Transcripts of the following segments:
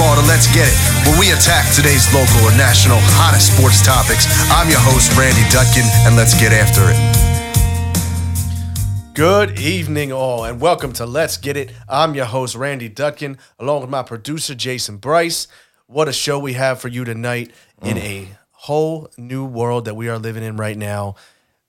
to Let's Get It, where we attack today's local or national hottest sports topics. I'm your host, Randy Dutkin, and let's get after it. Good evening, all, and welcome to Let's Get It. I'm your host, Randy Dutkin, along with my producer, Jason Bryce. What a show we have for you tonight in a whole new world that we are living in right now.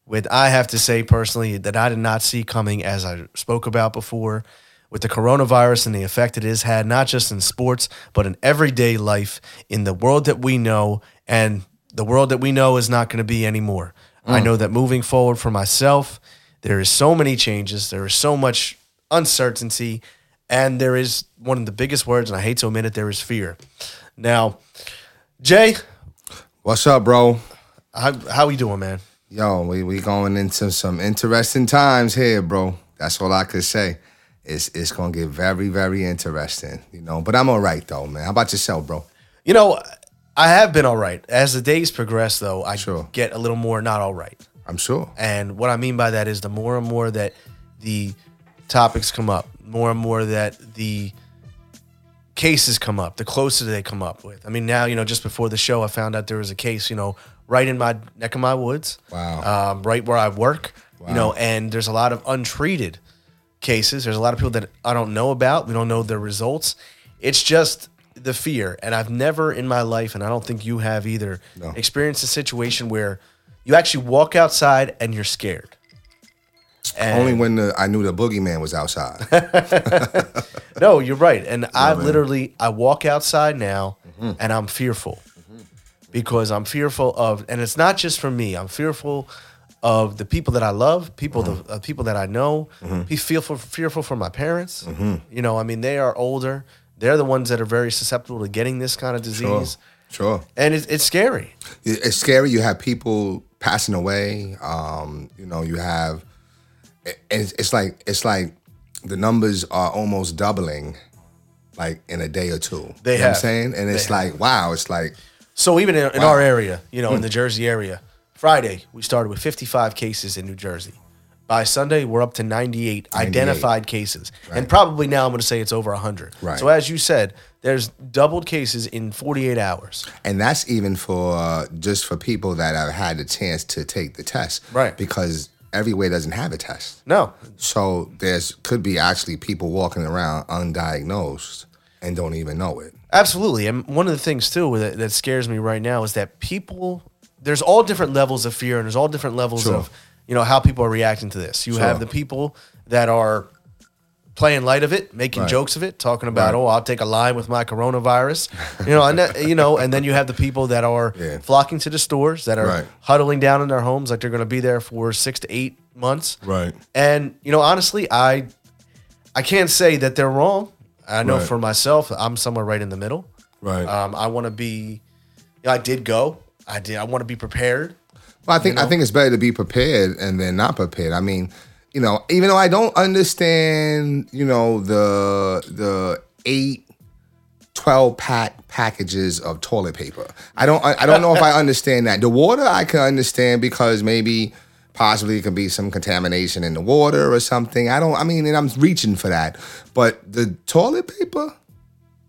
With I have to say personally that I did not see coming, as I spoke about before, with the coronavirus and the effect it has had, not just in sports, but in everyday life, in the world that we know, and the world that we know is not going to be anymore. I mm. know that moving forward for myself, there is so many changes, there is so much uncertainty, and there is one of the biggest words, and I hate to admit it, there is fear. Now, Jay, What's up, bro? how how we doing, man? Yo, we, we going into some interesting times here, bro. That's all I could say. It's it's gonna get very, very interesting, you know. But I'm all right though, man. How about yourself, bro? You know, I have been all right. As the days progress, though, I Sure. get a little more not all right. I'm sure. And what I mean by that is the more and more that the topics come up, more and more that the cases come up, the closer they come up with. I mean, now, you know, just before the show, I found out there was a case, you know, right in my neck of my woods. Wow. Um, right where I work, Wow. you know, and there's a lot of untreated cases. There's a lot of people that I don't know about. We don't know their results. It's just the fear. And I've never in my life, and I don't think you have either, No. experienced a situation where you actually walk outside and you're scared. And Only when the, I knew the boogeyman was outside. no, you're right. And I literally I walk outside now mm-hmm. and I'm fearful. Because I'm fearful of and it's not just for me. I'm fearful of the people that I love, people the uh, people that I know. Be fearful fearful for my parents. You know, I mean they are older. They're the ones that are very susceptible to getting this kind of disease. Sure. sure. And it's, it's scary. It's scary. You have people passing away. Um, you know, you have it- it's, it's like it's like the numbers are almost doubling like in a day or two. They you know what I'm saying? And it's They like, wow, it's like So even in, in Wow. our area, you know, in the Jersey area, Friday we started with 55 cases in New Jersey. By Sunday, we're up to 98, 98. identified cases, and probably now I'm going to say it's over 100. Right. So as you said, there's doubled cases in 48 hours. And that's even for uh, just for people that have had the chance to take the test, Right. Because everywhere doesn't have a test, No, so there's could be actually people walking around undiagnosed and don't even know it. Absolutely. And one of the things too that, that scares me right now is that people there's all different levels of fear and there's all different levels Sure. of you know how people are reacting to this. You have the people that are playing light of it, making Right. jokes of it, talking about, Right. "Oh, I'll take a line with my coronavirus." You know, and that, you know, and then you have the people that are Yeah. flocking to the stores that are Right. huddling down in their homes like they're going to be there for 6 to 8 months. Right. And you know, honestly, I I can't say that they're wrong. I know for myself, I'm somewhere right in the middle. Right. Um, I want to be. You know, I did go. I did. I want to be prepared. Well, I think know? I think it's better to be prepared and then not prepared. I mean, you know, even though I don't understand, you know, the the eight 12 pack packages of toilet paper. I don't I, I don't know if I understand that. The water I can understand because maybe possibly it could be some contamination in the water or something. I don't I mean, and I'm reaching for that. But the toilet paper?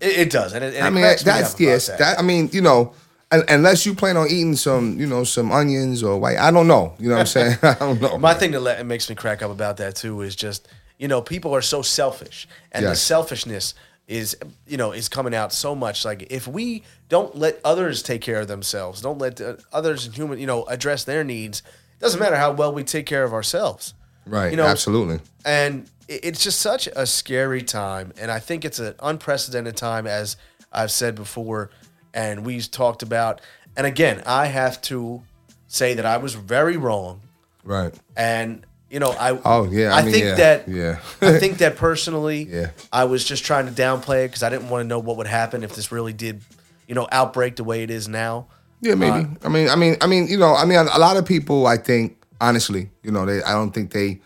It, it does, and it, and I mean, me that's yes. that. That I mean, you know, unless you plan on eating some, you know, some onions or white. I don't know. You know what I'm saying? I don't know. My man. thing that makes me crack up about that too is just you know people are so selfish, and the selfishness is you know is coming out so much. Like if we don't let others take care of themselves, don't let uh, others human you know address their needs. Doesn't matter how well we take care of ourselves. Right. you know, absolutely. and it's just such a scary time and i think it's an unprecedented time as i've said before and we've talked about and again i have to say that i was very wrong Right. and you know i Oh, yeah, I mean, think yeah, that yeah. i think that personally Yeah. i was just trying to downplay it because i didn't want to know what would happen if this really did you know outbreak the way it is now Yeah, maybe. I mean, I mean, I mean, you know, I mean, a lot of people, I think, honestly, you know, they, I don't think they,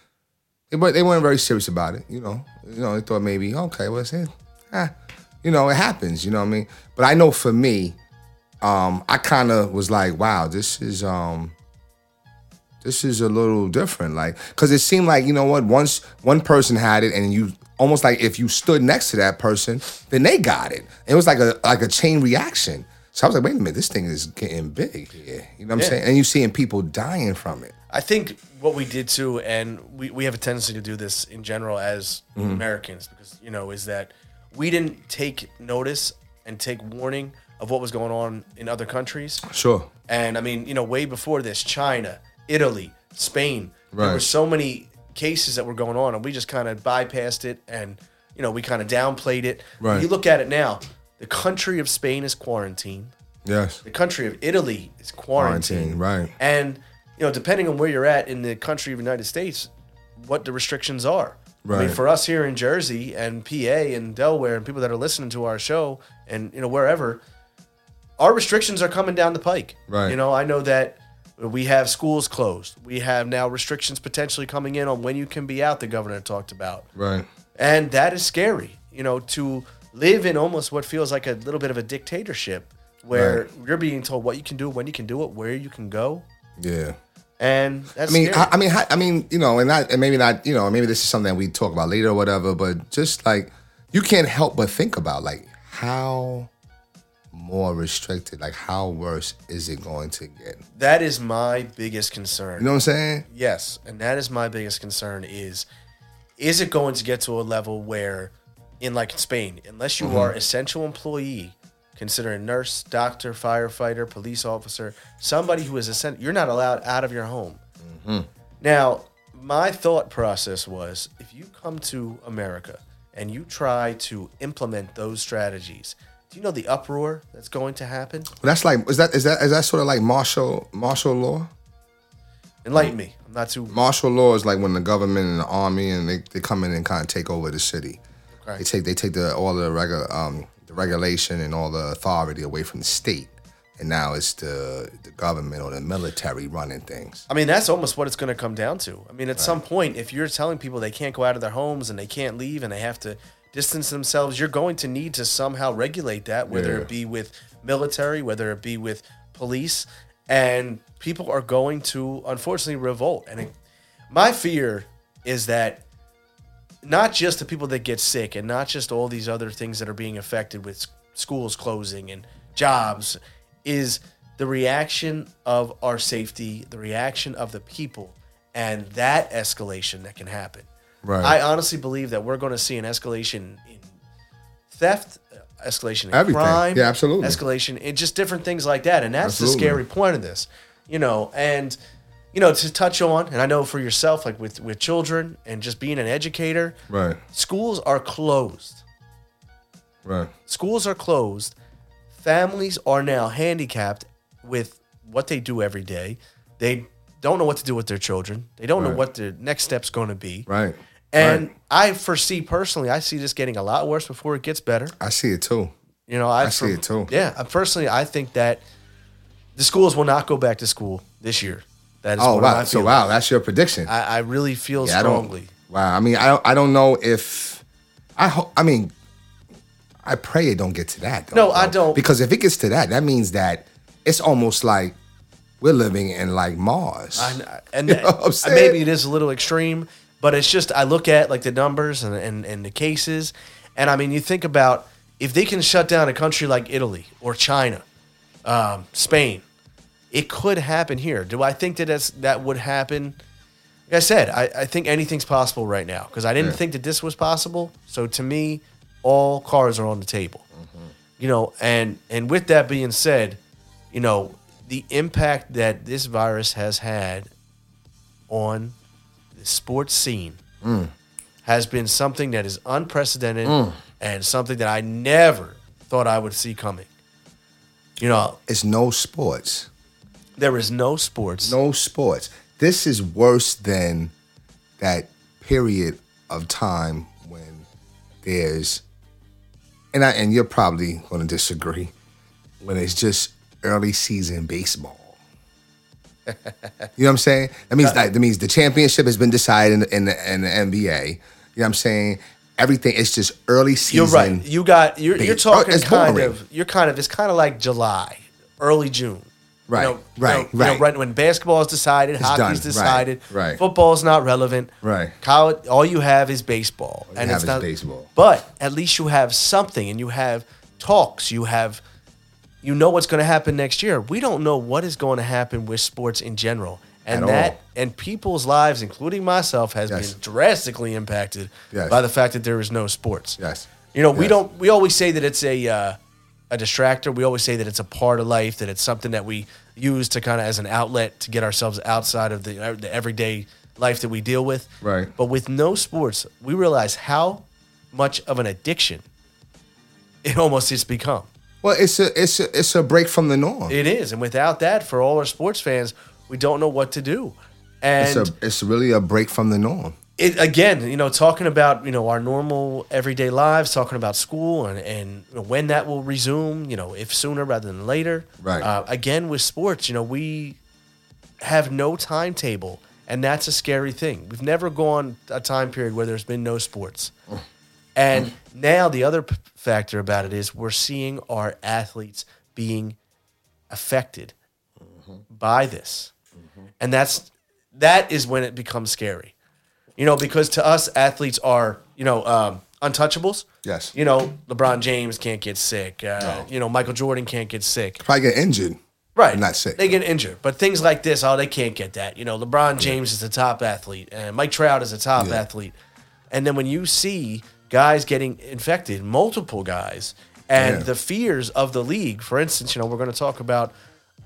they, weren't- they weren't very serious about it. You know, you know, they thought maybe, okay, well, it's, eh, ah, you know, it happens. You know what I mean? But I know for me, um, I kind of was like, wow, this is, um, this is a little different. Like, cause it seemed like, you know what, once one person had it and you almost like if you stood next to that person, then they got it. It was like a like a chain reaction. So I was like, wait a minute, this thing is getting big here. You know what I'm saying? And you're seeing people dying from it. I think what we did too, and we, we have a tendency to do this in general as Mm-hmm. Americans, because you know, is that we didn't take notice and take warning of what was going on in other countries. Sure. And I mean, you know, way before this, China, Italy, Spain, there were so many cases that were going on, and we just kind of bypassed it, and you know, we kind of downplayed it. Right. You look at it now, the country of Spain is quarantined. Yes. The country of Italy is quarantined. Quarantine, right. And you know, depending on where you're at in the country of the United States, what the restrictions are. I mean, for us here in Jersey and PA and Delaware and people that are listening to our show and you know wherever, our restrictions are coming down the pike. Right. You know, I know that we have schools closed. We have now restrictions potentially coming in on when you can be out. The governor talked about. Right. And that is scary, you know, to live in almost what feels like a little bit of a dictatorship where Right. you're being told what you can do, when you can do it, where you can go. Yeah. And that's I mean. I, I mean, I, I mean, you know, and not, and maybe not, you know, maybe this is something that we talk about later or whatever. But just like you can't help but think about like how more restricted, like how worse is it going to get? that is my biggest concern. You know what I'm saying? Yes, and that is my biggest concern is is it going to get to a level where in like Spain, unless you mm-hmm. are essential employee, considering nurse, doctor, firefighter, police officer, somebody who is essential, you're not allowed out of your home. Now, my thought process was if you come to America and you try to implement those strategies, do you know the uproar that's going to happen? That's like, is that is that is that sort of like martial martial law? Enlighten me. I'm not too Martial law is like when the government and the army and they, they come in and kind of take over the city. Okay. They take they take the all the regular um regulation and all the authority away from the state, and now it's the the government or the military running things. I mean, that's almost what it's going to come down to. I mean, at some point, if you're telling people they can't go out of their homes and they can't leave and they have to distance themselves, you're going to need to somehow regulate that, whether Yeah. it be with military, whether it be with police, and people are going to unfortunately revolt. And it, my fear is that not just the people that get sick and not just all these other things that are being affected with schools closing and jobs is the reaction of our safety, the reaction of the people, and that escalation that can happen. Right. I honestly believe that we're going to see an escalation in theft, uh, escalation in Everything. crime, Yeah, absolutely. escalation in just different things like that, and that's the scary point of this, you know, and you know to touch on, and I know for yourself, like with with children and just being an educator, Right. schools are closed. Right. Schools are closed. Families are now handicapped with what they do every day. They don't know what to do with their children. They don't know what their next step's going to be. Right. And Right. I foresee personally, I see this getting a lot worse before it gets better. I see it too. You know, I, I see it too. Yeah, personally, I think that the schools will not go back to school this year. That is Oh wow. I So wow, that's your prediction. I, I really feel Yeah, I strongly. Wow. I mean, I don't, I don't know if I hope. I mean, I pray it don't get to that. Though, No, I don't. Because if it gets to that, that means that it's almost like we're living in like Mars. I, and You know what I'm and maybe it is a little extreme, but it's just I look at like the numbers and, and, and the cases, and I mean you think about if they can shut down a country like Italy or China, um, Spain, it could happen here. Do I think that that's, that would happen? Like I said, I, I think anything's possible right now because I didn't Yeah. think that this was possible. So to me, all cards are on the table. Mm-hmm. You know, and and with that being said, you know, the impact that this virus has had on the sports scene mm. has been something that is unprecedented mm. and something that I never thought I would see coming. You know, it's no sports. There is no sports. No sports. This is worse than that period of time when there's and I and you're probably going to disagree when it's just early season baseball. you know what I'm saying? That means like, that means the championship has been decided in, the- in the in the NBA. You know what I'm saying? Everything it's just early season. You're right. You got you're you're oh, talking kind of you're kind of it's kind of like July, early June. Right, You know, right, you know, you know, right. right when basketball is decided, hockey's done, right, decided, right. football's not relevant. Right. College, all you have is baseball, and it's not baseball. But at least you have something, and you have talks. You have, you know what's going to happen next year. We don't know what is going to happen with sports in general, and At that all. and people's lives, including myself, has Yes. been drastically impacted Yes. by the fact that there is no sports. Yes. You know, we don't. We always say that it's a uh, a distractor. We always say that it's a part of life. That it's something that we use to kind of as an outlet to get ourselves outside of the, the everyday life that we deal with. Right. But with no sports, we realize how much of an addiction it almost has become. Well, it's a it's a it's a break from the norm. It is, and without that, for all our sports fans, we don't know what to do. And it's a it's really a break from the norm. It again, you know, talking about you know our normal everyday lives, talking about school and and when that will resume, you know, if sooner rather than later. Right. Uh, again, with sports, you know, we have no timetable, and that's a scary thing. We've never gone a time period where there's been no sports. Mm. And now the other p- factor about it is we're seeing our athletes being affected mm-hmm. by this. Mm-hmm. And that's that is when it becomes scary. You know, because to us athletes are, you know, um, untouchables. Yes. You know, LeBron James can't get sick. Uh, You know, Michael Jordan can't get sick. Probably get injured. Right. Not sick. They get injured. But things like this, oh, they can't get that. You know, LeBron James is a top athlete, and Mike Trout is a top Yeah. athlete. And then when you see guys getting infected, multiple guys, and Yeah. the fears of the league, for instance, you know, we're going to talk about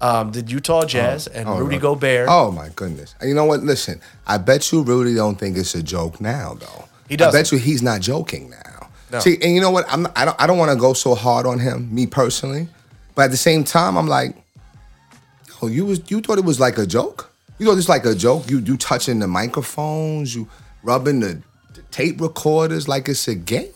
um, the Utah Jazz and Oh, Rudy. Gobert. Oh my goodness! You know what? Listen, I bet you Rudy don't think it's a joke now, though. He doesn't. bet you he's not joking now. No. See, and you know what? I'm I don't I don't want to go so hard on him, me personally, but at the same time, I'm like, oh, you was you thought it was like a joke? You thought it's like a joke? You you touching the microphones, you rubbing the, the tape recorders like it's a game.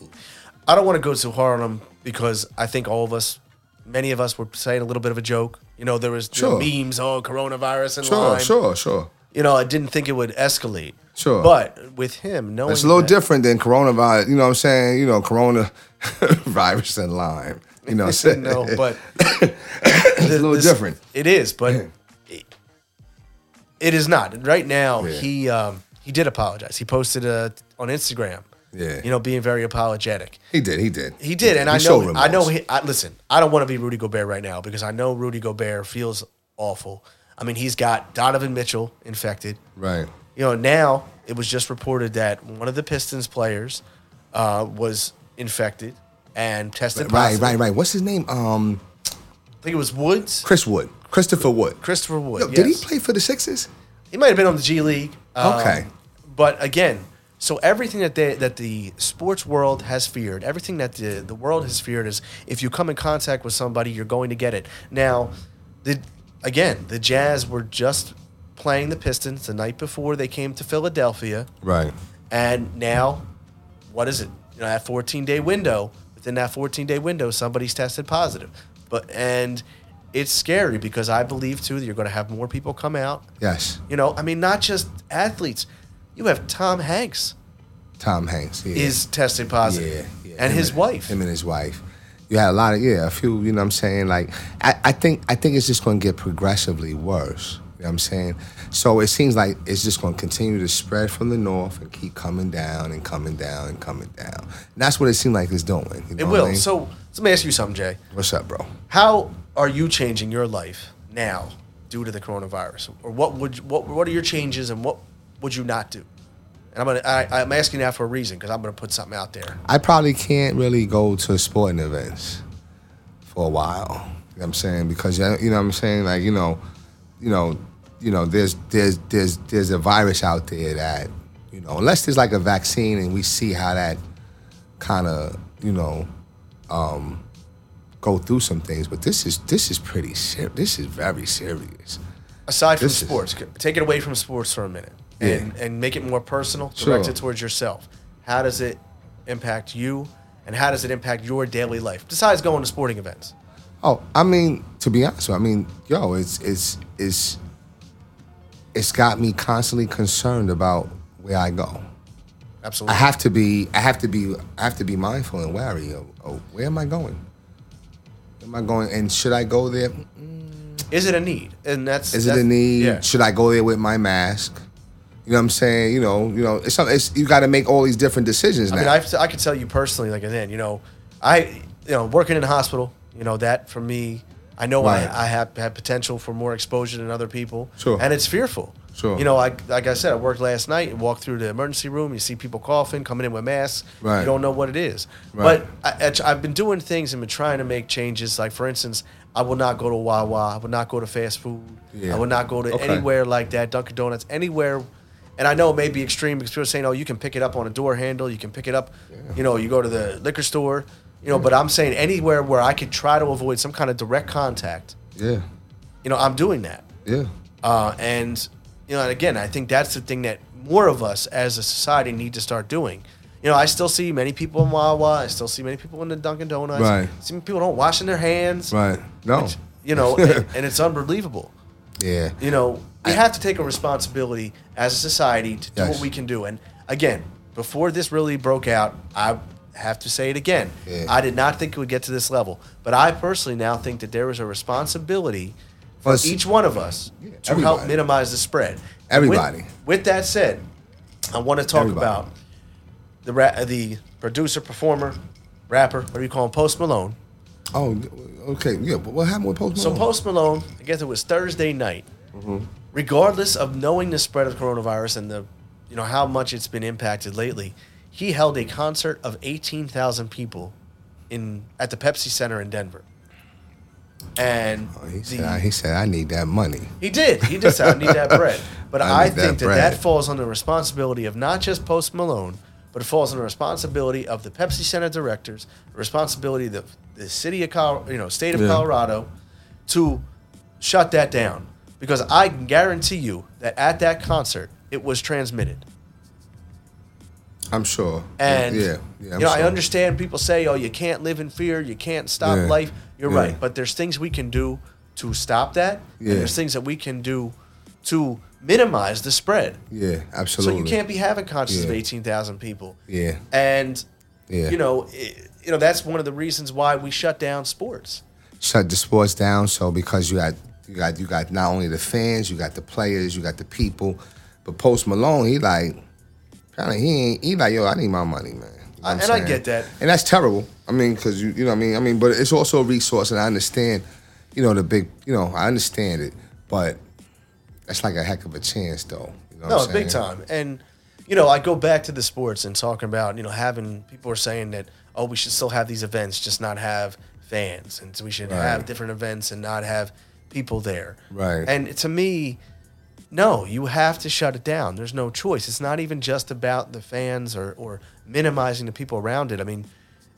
I don't want to go too hard on him because I think all of us, many of us, were saying a little bit of a joke. You know, there was the Sure. memes, oh, coronavirus and Sure, Lyme. sure, sure. You know, I didn't think it would escalate. Sure. But with him, knowing It's a little that- different than coronavirus. You know what I'm saying? You know, corona virus and Lyme. You know what I'm saying? no, but it's a little different. It is, but it, it is not. Right now, Yeah. he um, he did apologize. He posted uh, on Instagram. Yeah. You know, being very apologetic. He did. He did. He did, and I know. I know. He, I, listen, I don't want to be Rudy Gobert right now because I know Rudy Gobert feels awful. I mean, he's got Donovan Mitchell infected. Right. You know, now it was just reported that one of the Pistons players uh, was infected and tested Right. positive. Right. Right. right. What's his name? Um, I think it was Woods, Chris Wood. Christopher Wood. Christopher Wood. Yo, Did he play for the Sixers? He might have been on the G League. um, Okay. But again, so everything that they, that the sports world has feared, everything that the, the world has feared is if you come in contact with somebody, you're going to get it. Now, the again, the Jazz were just playing the Pistons the night before they came to Philadelphia, Right. and now, what is it? You know, that 14 day window. Within that 14 day window, somebody's tested positive. But and it's scary because I believe too that you're going to have more people come out. Yes. You know, I mean, not just athletes. You have Tom Hanks Tom Hanks. Yeah. is tested positive, Yeah. yeah. and Him his wife. Him and his wife. You had a lot of yeah, a few. You know what I'm saying? Like I, I think I think it's just going to get progressively worse. You know what I'm saying? So it seems like it's just going to continue to spread from the north and keep coming down and coming down and coming down. And that's what it seems like it's doing. You know it what I will. mean? So, so let me ask you something, Jay. what's up, bro? How are you changing your life now due to the coronavirus, or what would what what are your changes, and what would you not do? And I'm gonna I, I'm asking that for a reason because I'm gonna put something out there. I probably can't really go to sporting events for a while. You know what I'm saying? Because you know what I'm saying? Like, you know, you know, you know, there's there's there's there's a virus out there that, you know, unless there's like a vaccine and we see how that kind of, you know, um, go through some things. But this is this is pretty ser- this is very serious. Aside from This is- sports, take it away from sports for a minute and and make it more personal, Sure. direct it towards yourself. How does it impact you, and how does it impact your daily life besides going to sporting events? Oh, I mean, to be honest, with you, I mean, yo, it's it's it's it's got me constantly concerned about where I go. Absolutely. I Absolutely. have to be I have to be I have to be mindful and wary of, of where am I going? Where am I going? And should I go there? Is it a need? And that's Is it that's- a need? Yeah. Should I go there with my mask? You know what I'm saying? You know, you know, it's, it's you got to make all these different decisions now. I mean, I, I could tell you personally, like, again, you know, I, you know, working in a hospital, you know, that for me, I know Right. I, I have had potential for more exposure than other people. Sure. And it's fearful. Sure. You know, like, like I said, I worked last night and walked through the emergency room. You see people coughing, coming in with masks. Right. You don't know what it is. Right. But I, I've been doing things and been trying to make changes. Like, for instance, I will not go to Wawa. I will not go to fast food. Yeah. I will not go to Okay. anywhere like that, Dunkin' Donuts, anywhere. And I know it may be extreme because people are saying, oh, you can pick it up on a door handle. You can pick it up, you know, you go to the liquor store, you know, but I'm saying anywhere where I could try to avoid some kind of direct contact, yeah, you know, I'm doing that. yeah, Uh, and, you know, and again, I think that's the thing that more of us as a society need to start doing. You know, I still see many people in Wawa. I still see many people in the Dunkin' Donuts. Right. See people don't washing their hands. right. No, Which, you know, and, and it's unbelievable. Yeah, You know, we have to take a responsibility as a society to do Yes. what we can do. And again, before this really broke out, I have to say it again. Yeah. I did not think it would get to this level. But I personally now think that there is a responsibility for each one of us to help everybody. minimize the spread. Everybody. With, with that said, I want to talk Everybody. about the ra- the producer, performer, rapper, what do you call him, Post Malone. Oh, okay, yeah. But what happened with Post Malone? So Malone? Post Malone, I guess it was Thursday night. Mm-hmm. Regardless of knowing the spread of coronavirus and the, you know how much it's been impacted lately, he held a concert of eighteen thousand people, in at the Pepsi Center in Denver. And Oh, he the- said, I, he said, I need that money. he did. He did say, I need that bread. But I I, need that think that bread. that falls on the responsibility of not just Post Malone, but it falls on the responsibility of the Pepsi Center directors, the responsibility of the, the city of Col- you know, state of Yeah. Colorado to shut that down. Because I can guarantee you that at that concert, it was transmitted. I'm sure. And yeah, yeah. You know, I understand people say, "Oh, you can't live in fear, you can't stop Yeah. life." You're Yeah. right, but there's things we can do to stop that, Yeah. and there's things that we can do to minimize the spread. Yeah, absolutely. So you can't be having concerts of Yeah. eighteen thousand people. Yeah. and Yeah. you know, i you know that's one of the reasons why we shut down sports. shut the sports down. So because you got you got you got not only the fans, you got the players, you got the people, but Post Malone, he like kind of he ain't he like yo, I need my money, man. You know I- and I get that. and that's terrible. I mean, because you you know what I mean. I mean, but it's also a resource, and I understand. You know the big. You know I understand it, but that's like a heck of a chance, though. You know what No, big time. And you know, I go back to the sports and talking about you know having people are saying that oh we should still have these events, just not have fans, and so we should Right. have different events and not have people there. Right. And to me, no, you have to shut it down. There's no choice. It's not even just about the fans or or minimizing the people around it. I mean,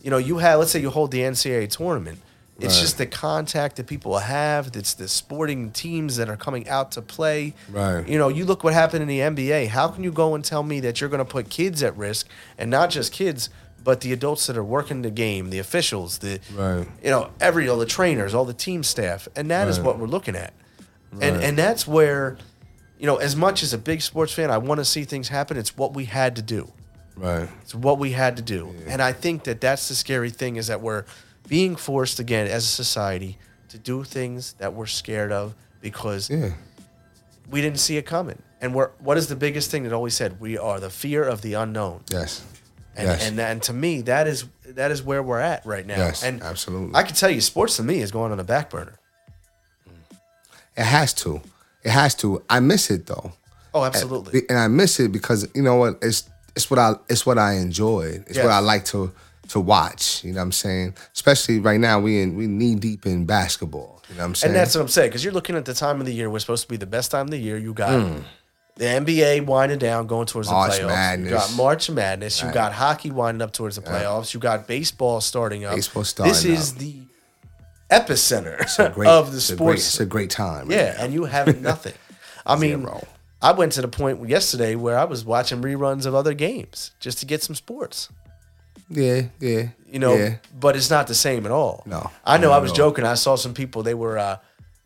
you know, you have let's say you hold the NCAA tournament. It's Right. just the contact that people have. It's the sporting teams that are coming out to play. Right. You know, you look what happened in the NBA. How can you go and tell me that you're going to put kids at risk, and not just kids, but the adults that are working the game, the officials, the Right. you know, every all the trainers, all the team staff, and that is Right. what we're looking at. And and that's where, you know, as much as a big sports fan, I want to see things happen. It's what we had to do. Right. It's what we had to do. And I think that that's the scary thing is that we're being forced again as a society to do things that we're scared of because Yeah. we didn't see it coming. And we're what is the biggest thing that always said? We are the fear of the unknown. Yes. And, yes. and and to me, that is that is where we're at right now. Yes, and absolutely. I can tell you, sports to me is going on the back burner. It has to. It has to. I miss it though. Oh, absolutely. And I miss it because you know what? It's it's what I it's what I enjoy. It's what I like to to watch. You know what I'm saying? Especially right now, we in we knee deep in basketball. You know what I'm saying? And that's what I'm saying because you're looking at the time of the year. We're supposed to be the best time of the year. You got Hmm. the NBA winding down, going towards the playoffs. Madness. You got March Madness. You got hockey winding up towards the playoffs. You got baseball starting up. Baseball starting This is up. the epicenter great, of the it's a great, sports. it's a great time. right Yeah, now. and you have nothing. I mean, Zero. I went to the point yesterday where I was watching reruns of other games just to get some sports. Yeah, yeah. You know, yeah. but it's not the same at all. No, I know. I was joking. I saw some people. They were uh,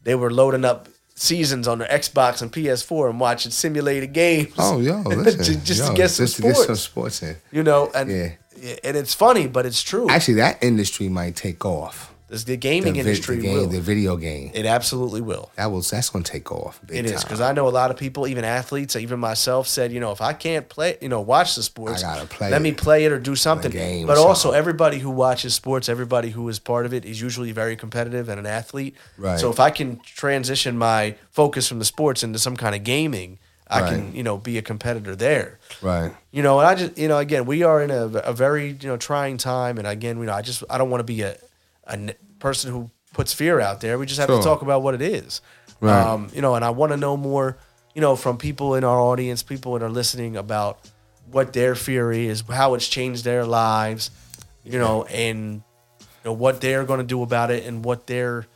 they were loading up seasons on their Xbox and PS4 and watching simulated games. Oh, yo, listen, just, just yo, to get some just sports. to get some sports in. you know, and Yeah. and it's funny, but it's true. Actually, that industry might take off. This, the gaming The, vi- industry the, game, will. the video game. it absolutely will. That was that's gonna take off. It is because I know a lot of people, even athletes, even myself, said, you know, if I can't play, you know, watch the sports, I gotta play let it. me play it or do something. game but also, something. everybody who watches sports, everybody who is part of it, is usually very competitive and an athlete. Right. So if I can transition my focus from the sports into some kind of gaming, I can, you know, be a competitor there. right. You know, and I just, you know, again, we are in a, a very, you know, trying time, and again, you know, I just, I don't want to be a, a n- person who puts fear out there. We just have Sure. to talk about what it is. Right. Um, you know, and I want to know more, you know, from people in our audience, people that are listening about what their fear is, how it's changed their lives, you know, and you know what they're going to do about it, and what their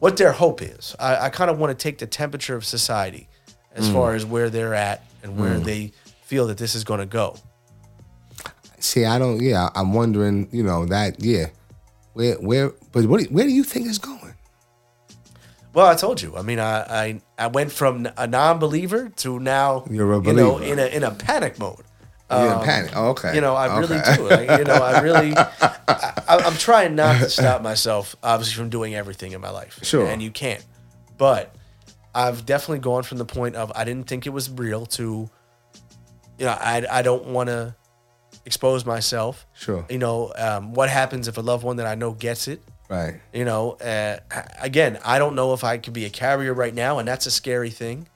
what their hope is. I, I kind of want to take the temperature of society as Mm. far as where they're at and where they feel that this is going to go. See, I don't. Yeah, I'm wondering. You know that. Yeah, where where? But what? do- Where do you think it's going? Well, I told you. I mean, I I, I went from a non-believer to now You're a you know believer. in a in a panic mode. You're in Um, panic. Oh, okay. You know, I really Okay. do. Like, you know, I really, I, I'm trying not to stop myself, obviously, from doing everything in my life. Sure. And you can't. But I've definitely gone from the point of I didn't think it was real to, you know, I, I don't want to expose myself. Sure. You know, um, what happens if a loved one that I know gets it? Right. You know, uh, again, I don't know if I could be a carrier right now, and that's a scary thing.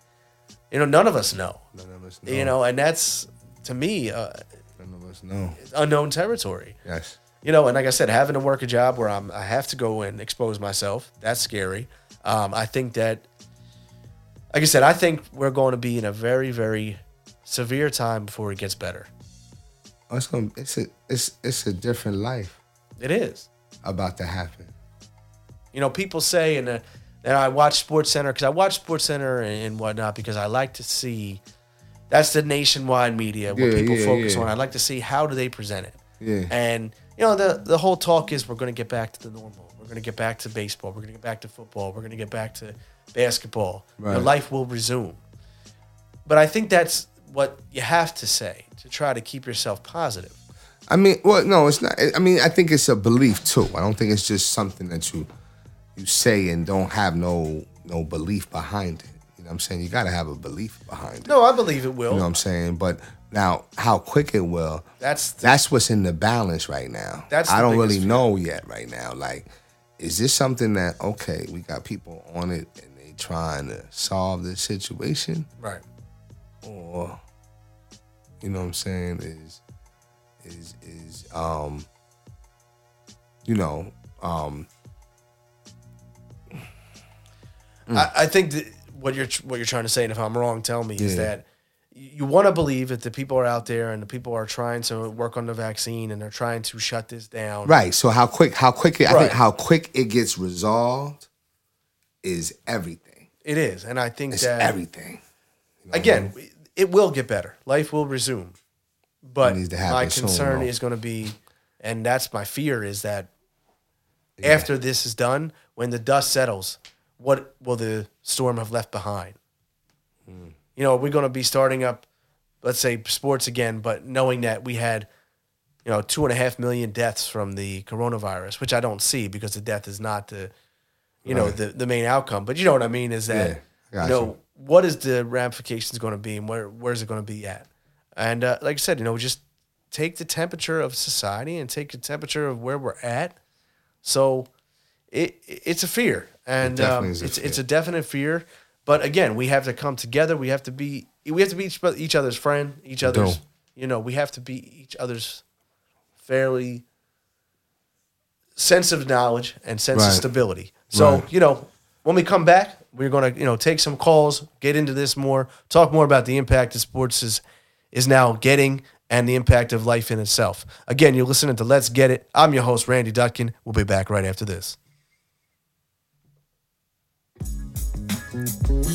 You know, none of us know. None of us know. You know, and that's to me uh, None of us know. unknown territory. Yes. You know, and like I said, having to work a job where I'm I have to go and expose myself, that's scary. Um, I think that, like I said, I think we're going to be in a very, very severe time before it gets better. Oh, it's gonna. It's a. It's it's a different life It is. about to happen. You know, people say, and, I watch Sports Center because I watch Sports Center and, and whatnot because I like to see. That's the nationwide media what Yeah, people yeah, focus yeah. on. I like to see how do they present it. Yeah. And you know the the whole talk is we're going to get back to the normal. We're going to get back to baseball. We're going to get back to football. We're going to get back to basketball. You know, Right. life will resume. But I think that's what you have to say to try to keep yourself positive. I mean, well, no, it's not. I mean, I think it's a belief too. I don't think it's just something that you you say and don't have no no belief behind it. You know what I'm saying? You got to have a belief behind it. No, I believe it will. You know what I'm saying? But now, how quick it will, That's the- that's what's in the balance right now. That's I don't really fear. know yet right now. Like, is this something that okay, we got people on it and they trying to solve this situation, right. or you know what I'm saying is is is um you know um I, I think that what you're what you're trying to say, and if I'm wrong, tell me, is that you want to believe that the people are out there and the people are trying to work on the vaccine and they're trying to shut this down. right. So how quick how quick it, I think how quick it gets resolved is everything. It is, and I think It's that everything. again, it will get better. Life will resume. But my concern though. is going to be, and that's my fear, is that after this is done, when the dust settles, what will the storm have left behind? Hmm. You know, we're going to be starting up, let's say, sports again, but knowing that we had, you know, two and a half million deaths from the coronavirus, which I don't see because the death is not the, you know, the, the main outcome. But you know what I mean is that, Yeah, you know, what is the ramifications going to be and where where's it going to be at? And uh, like I said, you know, just take the temperature of society and take the temperature of where we're at. So it it's a fear, and definitely um, it's fear. it's a definite fear. But again, we have to come together. We have to be we have to be each, each other's friend, each other's. You know, we have to be each other's fairly sense of knowledge and sense of stability. So Right. you know, when we come back, we're gonna you know take some calls, get into this more, talk more about the impact that sports is is now getting and the impact of life in itself. Again, you're listening to Let's Get It. I'm your host Randy Dutkin. We'll be back right after this.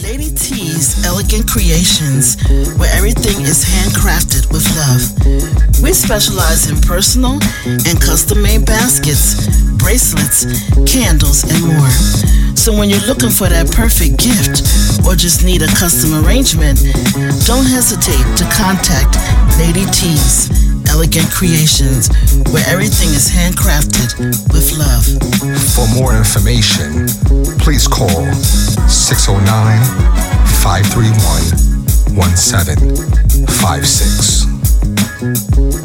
Lady T's Elegant Creations, where everything is handcrafted with love. We specialize in personal and custom made baskets, bracelets, candles, and more. So when you're looking for that perfect gift or just need a custom arrangement, don't hesitate to contact Lady T's Elegant Creations, where everything is handcrafted with love. For more information, please call 609 531 1756.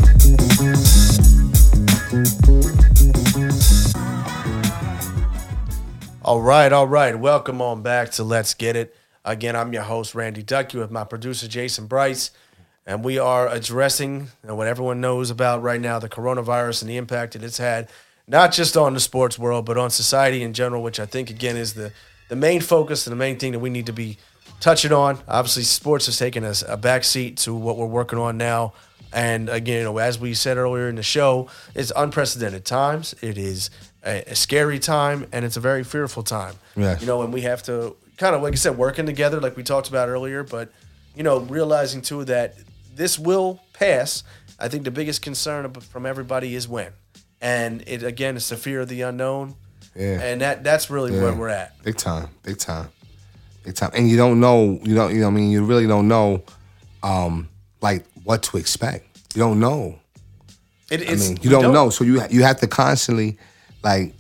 All right, all right. Welcome on back to Let's Get It. Again, I'm your host, Randy Dutkin, with my producer, Jason Bryce. And we are addressing what everyone knows about right now the coronavirus and the impact that it's had, not just on the sports world, but on society in general, which I think, again, is the, the main focus and the main thing that we need to be touching on. Obviously, sports has taken us a back seat to what we're working on now. And again, you know, as we said earlier in the show, it's unprecedented times. It is a, a scary time, and it's a very fearful time. Yes. You know, and we have to kind of, like I said, working together, like we talked about earlier, but you know, realizing too that this will pass. I think the biggest concern from everybody is when, and it again, it's the fear of the unknown, Yeah. and that that's really where we're at. Big time, big time, big time. And you don't know, you don't, you know, I mean, you really don't know, um, like what to expect. You don't know. It, I mean, you we don't, know, so you you have to constantly, like,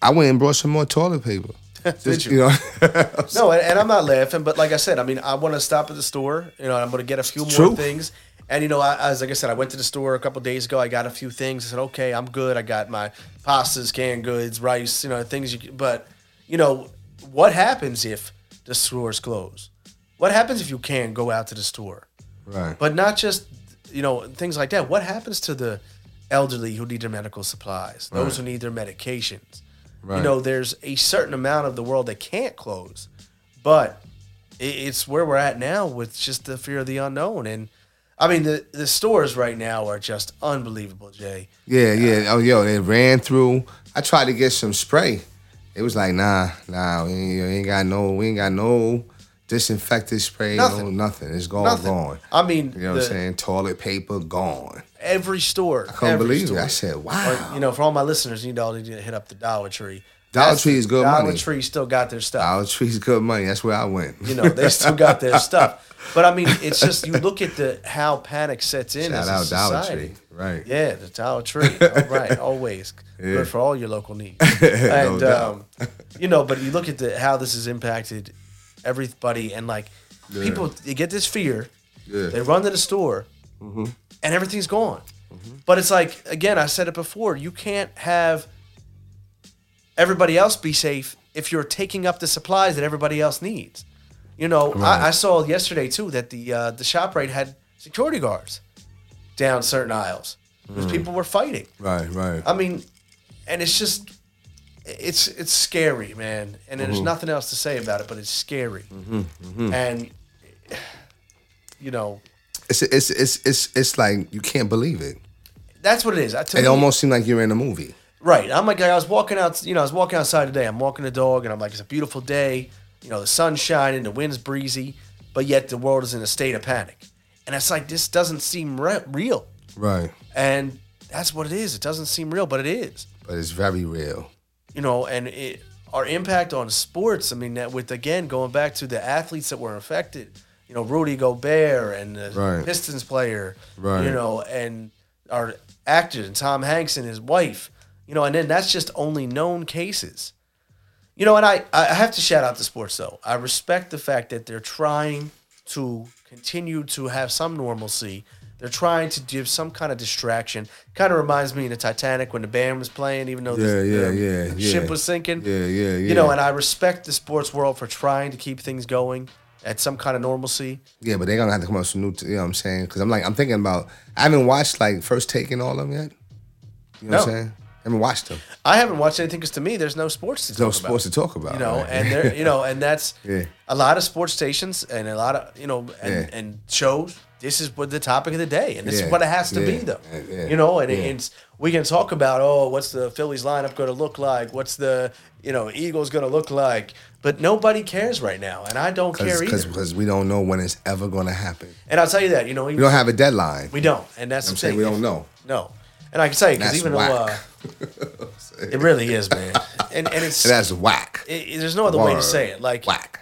I went and brought some more toilet paper. Just, you? you know, No, and, and I'm not laughing, but like I said, I mean, I want to stop at the store. You know, I'm going to get a few more True. things. And you know, I, as like I said, I went to the store a couple days ago. I got a few things. I said, okay, I'm good. I got my pastas, canned goods, rice, you know, things. You, but you know, what happens if the stores close? What happens if you can't go out to the store? right? But not just you know things like that. What happens to the elderly who need their medical supplies? Those who need their medications. You know, there's a certain amount of the world that can't close, but it's where we're at now with just the fear of the unknown. And I mean, the the stores right now are just unbelievable, Jay. Yeah, yeah. Uh, oh, yo, they ran through. I tried to get some spray. It was like, nah, nah, we ain't, got no, we ain't got no disinfectant spray, Nothing. no nothing. It's gone, Nothing. gone. I mean, You know the- what I'm saying? Toilet paper gone. Every store. I can't believe it. I said, wow. you know, for all my listeners, you know, they need to hit up the Dollar Tree. Dollar Tree is good Dollar money. Tree still got their stuff. Dollar Tree's good money. That's where I went. You know, they still got their stuff. But I mean, it's just you look at the how panic sets in. Shout out Dollar society. Tree. Right. Yeah, the Dollar Tree. All right, always Yeah. good for all your local needs. And doubt. um, you know, but you look at the how this has impacted everybody, and like people, they get this fear. Yeah. Mm-hmm. They run to the store, and everything's gone. But it's like again, I said it before. You can't have everybody else be safe if you're taking up the supplies that everybody else needs. You know, Right. I, I saw yesterday too that the uh, the ShopRite had security guards down certain aisles because Mm. people were fighting. Right, right. I mean, and it's just it's it's scary, man. And Mm-hmm. there's nothing else to say about it, but it's scary. And you know, It's it's it's it's it's like you can't believe it. that's what it is. To It me- almost seemed like you're in a movie. Right. I'm like, I was walking out, you know, I was walking outside today. I'm walking the dog, and I'm like, it's a beautiful day. You know, the sun's shining, the wind's breezy, but yet the world is in a state of panic. And it's like, this doesn't seem re- real. Right. And that's what it is. It doesn't seem real, but it is. But it's very real. You know, and it, our impact on sports, I mean, that with, again, going back to the athletes that were affected, you know, Rudy Gobert and the Right. Pistons player, Right. you know, and our actor and Tom Hanks and his wife, you know, and then that's just only known cases. You know, and I, I have to shout out the sports though. I respect the fact that they're trying to continue to have some normalcy. They're trying to give some kind of distraction. Kind of reminds me of the Titanic when the band was playing, even though the, Yeah, yeah, the yeah, yeah. ship was sinking. Yeah, yeah, yeah. You know, and I respect the sports world for trying to keep things going at some kind of normalcy. Yeah, but they're gonna have to come up with some new. You know what I'm saying? Because I'm like, I'm thinking about. I haven't watched like first take and all of them yet. You know what I'm No. saying? I haven't watched them. I haven't watched anything because to me, there's no sports to There's no sports about. to talk about. you know, right? and there, you know, and that's Yeah. a lot of sports stations and a lot of you know and, Yeah. and shows. This is what the topic of the day, and this Yeah. is what it has to be, though. Yeah. Yeah. You know, and Yeah. it's we can talk about oh, what's the Phillies lineup going to look like? What's the you know Eagles going to look like? But nobody cares right now, and I don't care either. because we don't know when it's ever gonna happen. And I'll tell you that you know We don't have a deadline. we don't, and that's I'm the saying thing. we don't know. No, and I can tell you because even though uh, it really is, man, and and it's That's whack. it, it- there's no other way to say it. Like Whack.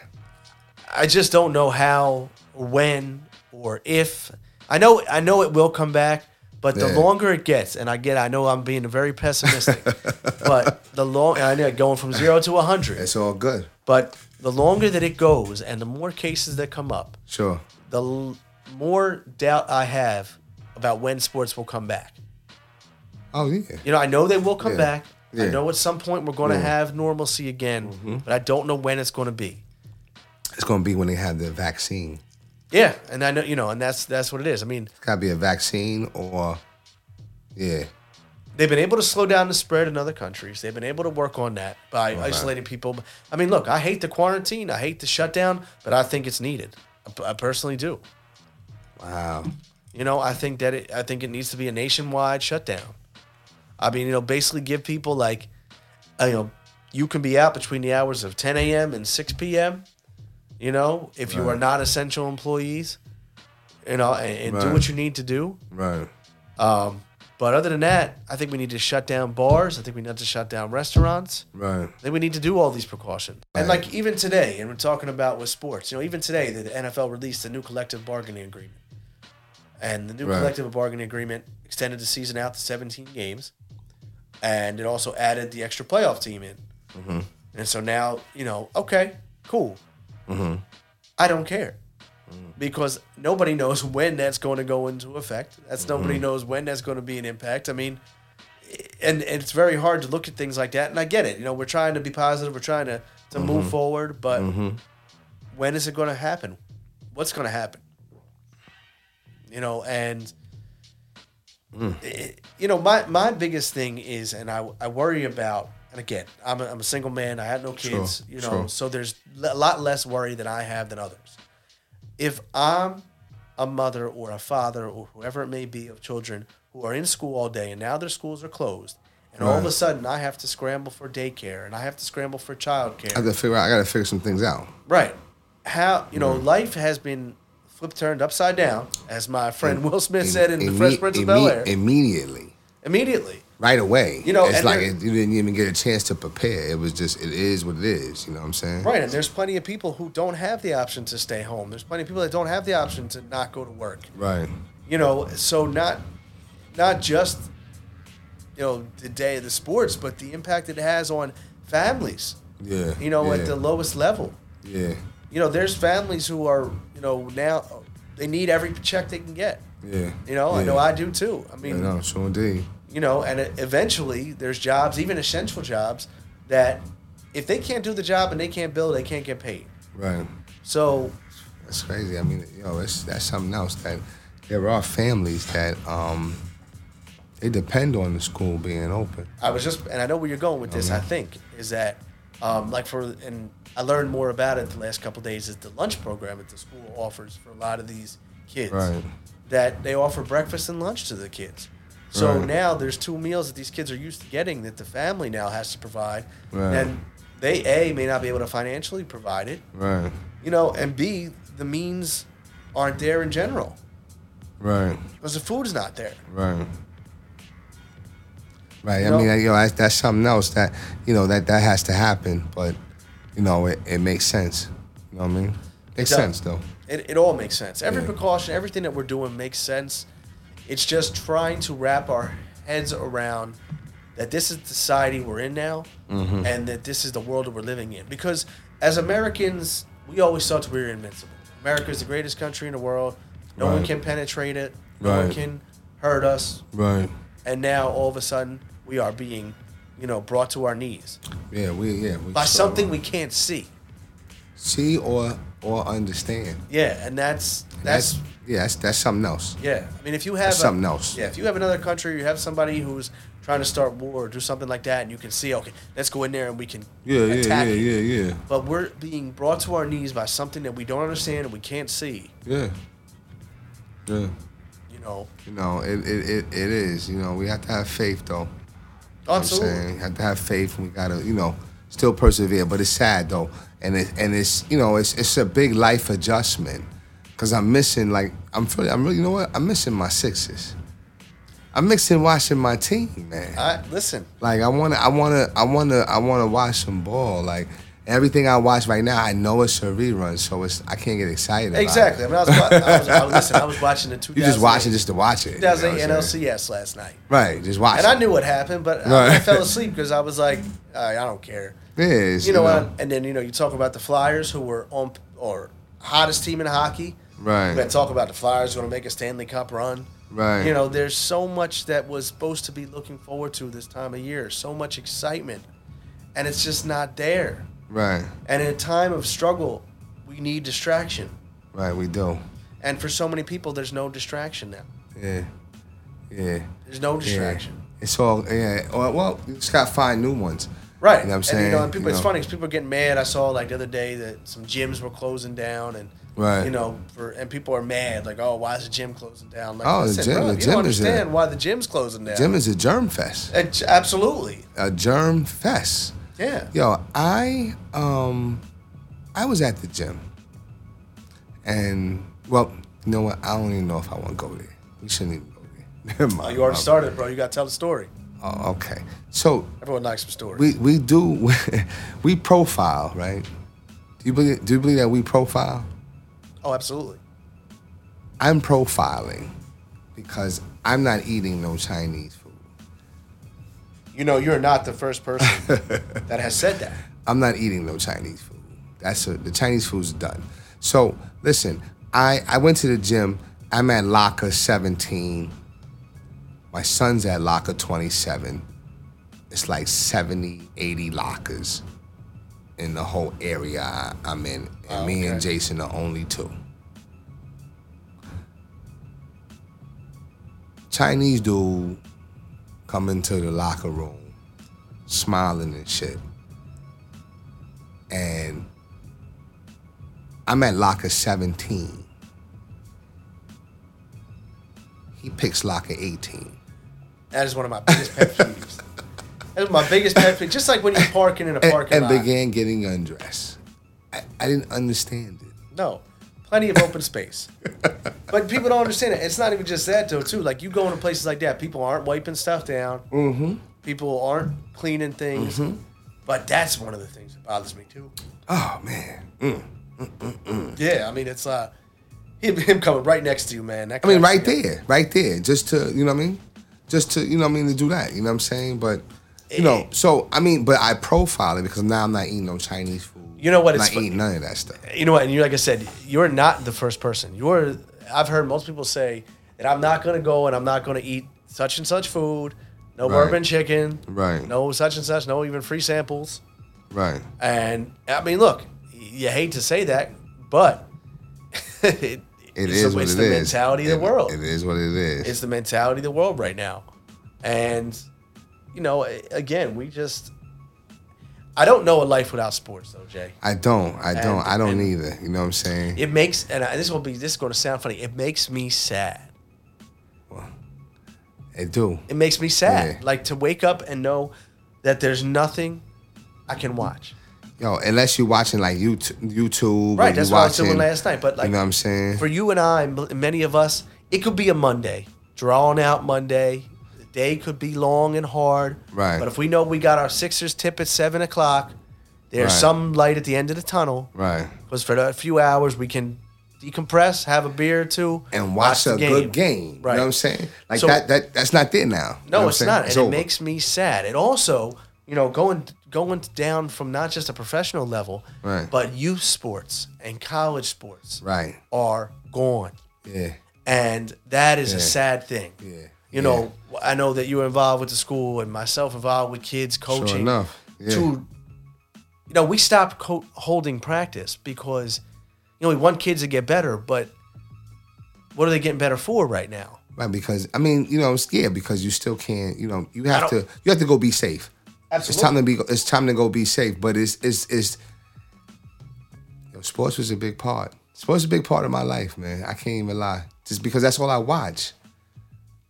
I just don't know how when or if. I know I know it will come back, But the Yeah. longer it gets, and I get, I know I'm being very pessimistic, but the long, I know going from zero to hundred. It's all good. But the longer that it goes, and the more cases that come up, Sure. the l- more doubt I have about when sports will come back. Oh yeah. You know, I know they will come Yeah. back. I Yeah. know at some point we're going to Yeah. Mm-hmm. have normalcy again, but I don't know when it's going to be. It's gonna be when they have the vaccine. Yeah, and I know you know, and that's that's what it is. I mean, It's gotta be a vaccine or yeah. they've been able to slow down the spread in other countries. They've been able to work on that by isolating people. I mean, look, I hate the quarantine, I hate the shutdown, but I think it's needed. I, I personally do. Wow. You know, I think that it, I think it needs to be a nationwide shutdown. I mean, you know, basically give people like, you know, you can be out between the hours of 10 a.m. and 6 p.m. You know, if you are not essential employees, you know, and, and do Right. what you need to do. Right. Um, but other than that, I think we need to shut down bars. I think we need to shut down restaurants. Right. I think we need to do all these precautions. And Right. like even today, and we're talking about with sports, you know, even today, the NFL released a new collective bargaining agreement. And the new Right. collective bargaining agreement extended the season out to 17 games. And it also added the extra playoff team in. Mm-hmm. And so now, you know, okay, cool. Mm-hmm. I don't care. Because nobody knows when that's going to go into effect. That's Mm-hmm. nobody knows when that's going to be an impact. I mean, and, and it's very hard to look at things like that. And I get it. You know, we're trying to be positive. We're trying to, to Mm-hmm. move forward. But when is it going to happen? What's going to happen? You know, and Mm. it- you know, my my biggest thing is, and I I worry about. And again, I'm a, I'm a single man. I had no kids. Sure, you know, sure. so there's a lot less worry than I have than others. If I'm a mother or a father or whoever it may be of children who are in school all day and now their schools are closed, and all of a sudden I have to scramble for daycare and I have to scramble for childcare. I got to figure out. I gotta figure some things out. Right. How you know mm. life has been flipped turned upside down, as my friend Will Smith said in the Imme- Fresh Prince of Bel Air. Immediately. Immediately. Right away. You know, it's like it, you didn't even get a chance to prepare. It was just it is what it is. You know what I'm saying? Right, and there's plenty of people who don't have the option to stay home. There's plenty of people that don't have the option to not go to work. Right. You know, so not not just you know the day of the sports, but the impact it has on families. Yeah. You know, yeah, at the lowest level. Yeah. You know, there's families who are you know now they need every check they can get. Yeah. You know, I know I do too. I I mean, know, sure indeed. You know, and eventually there's jobs, even essential jobs, that if they can't do the job and they can't bill, they can't get paid. Right. So That's crazy. I mean, you know, it's that's something else that there are families that um they depend on the school being open. I was just, and I know where you're going with this. I think is that, um, like for, and I learned more about it the last couple days. Is the lunch program that the school offers for a lot of these kids. Right. That they offer breakfast and lunch to the kids. So Right. now there's two meals that these kids are used to getting that the family now has to provide, Right. and they a may not be able to financially provide it, Right. you know, and b the means aren't there in general Right. because the food is not there. Right. Right. You I know? mean, you know, that's, that's something else that you know that that has to happen, but you know, it, it makes sense. You know what I mean? Makes does. sense though. It, it all makes sense. Every Yeah. precaution, everything that we're doing makes sense. It's just trying to wrap our heads around that this is the society we're in now Mm-hmm. and that this is the world that we're living in. Because as Americans, we always thought we were invincible. America is the greatest country in the world. No one can penetrate it. No one can hurt us. Right. And now all of a sudden, we are being, you know, brought to our knees Yeah. We yeah. We by something we can't see. see or or understand. Yeah, and that's that's That's yeah. That's that's something else. Yeah, I mean, if you have a- something else. Yeah, if you have another country, you have somebody who's trying to start war or do something like that, and you can see, okay, let's go in there and we can Yeah. Yeah. attack Yeah. it. Yeah. Yeah. But we're being brought to our knees by something that we don't understand and we can't see. Yeah. Yeah. You know, You know, it, it, it, it is. You know, we have to have faith, though. You know what I'm saying? You have to have faith, and we gotta, you know, still persevere. But it's sad though, and it, and it's, you know, it's it's a big life adjustment, cause I'm missing like I'm feeling I'm really, you know what? I'm missing my Sixers. I'm missing watching my team, man. I listen. Like I wanna, I wanna, I wanna, I wanna watch some ball. Like, Everything I watch right now, I know it's a rerun, so it's I can't get excited. about Exactly. I mean, I was, wa- I was, I was listen. I was watching the two. You just watching just to watch it. you know what 2008 NLCS last night, Right, just watch. and I knew what happened, but I, Right. I fell asleep because I was like, I, I don't care. Yeah, it's, You know what? And then you know you talk about the Flyers who were on or hottest team in hockey. Right. We're gonna talk about the Flyers going to make a Stanley Cup run. Right. You know, there's so much that was supposed to be looking forward to this time of year. So much excitement, and it's just not there. Right, And in a time of struggle, we need distraction. right, we do. And for so many people, there's no distraction now. Yeah, yeah. There's no distraction. Yeah. It's all yeah. Well, well, you just gotta find new ones. Right. You know what I'm And, saying? you know, and people, You it's know. funny because people are getting mad. I saw like the other day that some gyms were closing down, and Right. you know, for and people are mad like, oh, why is the gym closing down? Like, Oh, the listen, gym- bro, the you gym don't is a- understand why the gym's closing down. Gym is a germ fest. Absolutely. A germ fest. Yeah. Yo, I um, I was at the gym, and well, you know what? I don't even know if I want to go there. We shouldn't even go there. Never Oh, mind. you already started, bro. You got to tell the story. Oh, okay. So Everyone likes some stories. we we do we profile, right? Do you believe do you believe that we profile? Oh, absolutely. I'm profiling because I'm not eating no Chinese food. You know, you're not the first person that has said that. I'm not eating no Chinese food. That's a, the Chinese food's done. So listen, I I went to the gym. I'm at locker 17. My son's at locker 27. It's like 70, 80 lockers in the whole area I- I'm in, and Oh, me and. Jason are only two. Chinese dude come into the locker room, smiling and shit. And I'm at locker 17. He picks locker 18. That is one of my biggest pet peeves. That's my biggest pet peeve. Just like when you're parking in a And, parking and lot. began getting undressed. I, I didn't understand it. No, plenty of open space. but people don't understand it. It's not even just that though, too. Like you go into places like that, people aren't wiping stuff down. Mm-hmm. People aren't cleaning things. Mm-hmm. But that's one of the things that bothers me too. Oh, man. Mm. Yeah, I mean it's uh him, him coming right next to you, man. I mean, right there, right there, just to, you know what I mean? Just to, you know what I mean, to do that, you know what I'm saying? But, you know, Eh. so, I mean, but I profile it because now I'm not eating no Chinese food. You know what, I'm it's not fu- eating none of that stuff. You know what? And you like I said, you're not the first person. You're. I've heard most people say that I'm not going to go and I'm not going to eat such and such food. No Right. bourbon chicken. Right. No such and such. No even free samples. Right. And I mean, look, you hate to say that, but it, It is the, what it's it the is. mentality of the world. It is what it is. It's the mentality of the world right now. And, you know, again, we just. I don't know a life without sports, though, Jay. I don't. I don't. And- I don't either. You know what I'm saying? It makes, and I, this will be, this is going to sound funny. It makes me sad. Well, It do. It makes me sad. Yeah. Like to wake up and know that there's nothing I can watch. Yo, unless you're watching like YouTube, YouTube Right, that's what I was watching, doing last night. But like, you know what I'm saying? for you and I, many of us, it could be a Monday, drawn out Monday. Day could be long and hard. Right. But if we know we got our Sixers tip at seven o'clock, there's Right. some light at the end of the tunnel. right. Because for a few hours we can decompress, have a beer or two, And watch, the a good game. Right. You know what I'm saying? Like So- that. That that's not there now. You know No, what I'm it's saying? not, and it over. makes me sad. It also, you know, going going down from not just a professional level, Right. but youth sports and college sports right. are gone, Yeah. and that is Yeah. a sad thing. Yeah. You know, I know that you were involved with the school, and myself involved with kids coaching. Sure enough. Yeah. To, you know, we stopped co- holding practice because, you know, we want kids to get better, but what are they getting better for right now? Right, because I mean, you know, I'm scared because you still can't. You know, you have to. You have to go be safe. Absolutely. It's time to be. It's time to go be safe. But it's it's it's. Yo, sports was a big part. Sports is a big part of my life, man. I can't even lie. Just because that's all I watch.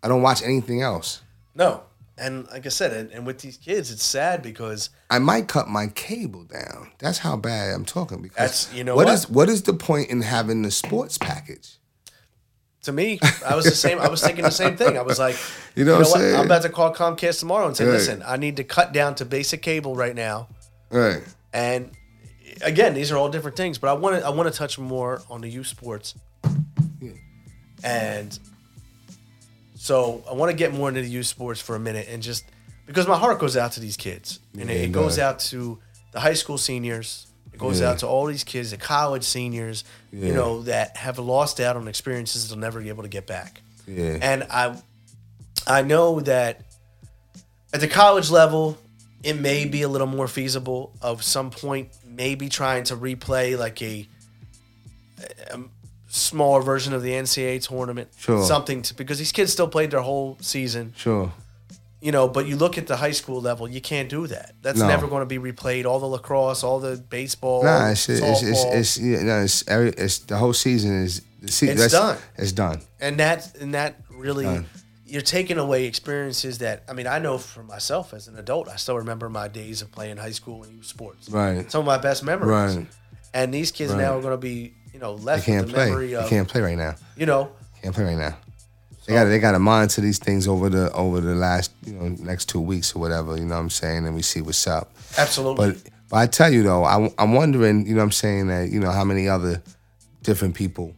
I don't watch anything else. No. And like I said, and, and with these kids, it's sad because I might cut my cable down. That's how bad I'm talking. Because That's- you know what what? is what is the point in having the sports package? to me, I was the same. I was thinking the same thing. I was like, You know what I'm saying? I'm about to call Comcast tomorrow and say, Right. listen, I need to cut down to basic cable right now. Right. And again, these are all different things, but I want to I want to touch more on the youth sports, and so I want to get more into the youth sports for a minute, and just because my heart goes out to these kids, and Yeah, it, it goes out to the high school seniors. It goes Yeah. out to all these kids, the college seniors, you know, that have lost out on experiences they'll never be able to get back. Yeah. And I, I know that at the college level, it may be a little more feasible. Of some point, maybe trying to replay like a, a smaller version of the NCAA tournament, Sure. something to because these kids still played their whole season, Sure. you know. But you look at the high school level, you can't do that. That's No. never going to be replayed. All the lacrosse, all the baseball, Nah, it's it's it's, it's, it's, yeah, no, it's, every, it's the whole season is the se- It's done. It's done. and that and that really Done. you're taking away experiences that I mean I know for myself as an adult I still remember my days of playing high school and youth sports Right. some of my best memories Right. and these kids Right. now are going to be you know They left can't the play. memory They can't play right now. you know Can't play right now. They got they got to monitor these things over the over the last you know next two weeks or whatever. You know what I'm saying, and we see what's up. absolutely But but I tell you though, I, I'm wondering, you know, what I'm saying that you know how many other different people,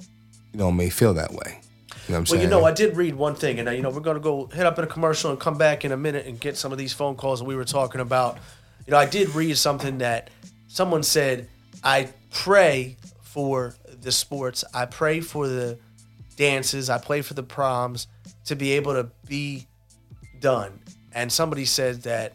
you know, may feel that way. You know what I'm well saying? you know I did read one thing and uh, you know we're going to go hit up in a commercial and come back in a minute and get some of these phone calls that we were talking about you know I did read something that someone said I pray for the sports I pray for the dances. I pray for the proms to be able to be done. And somebody said that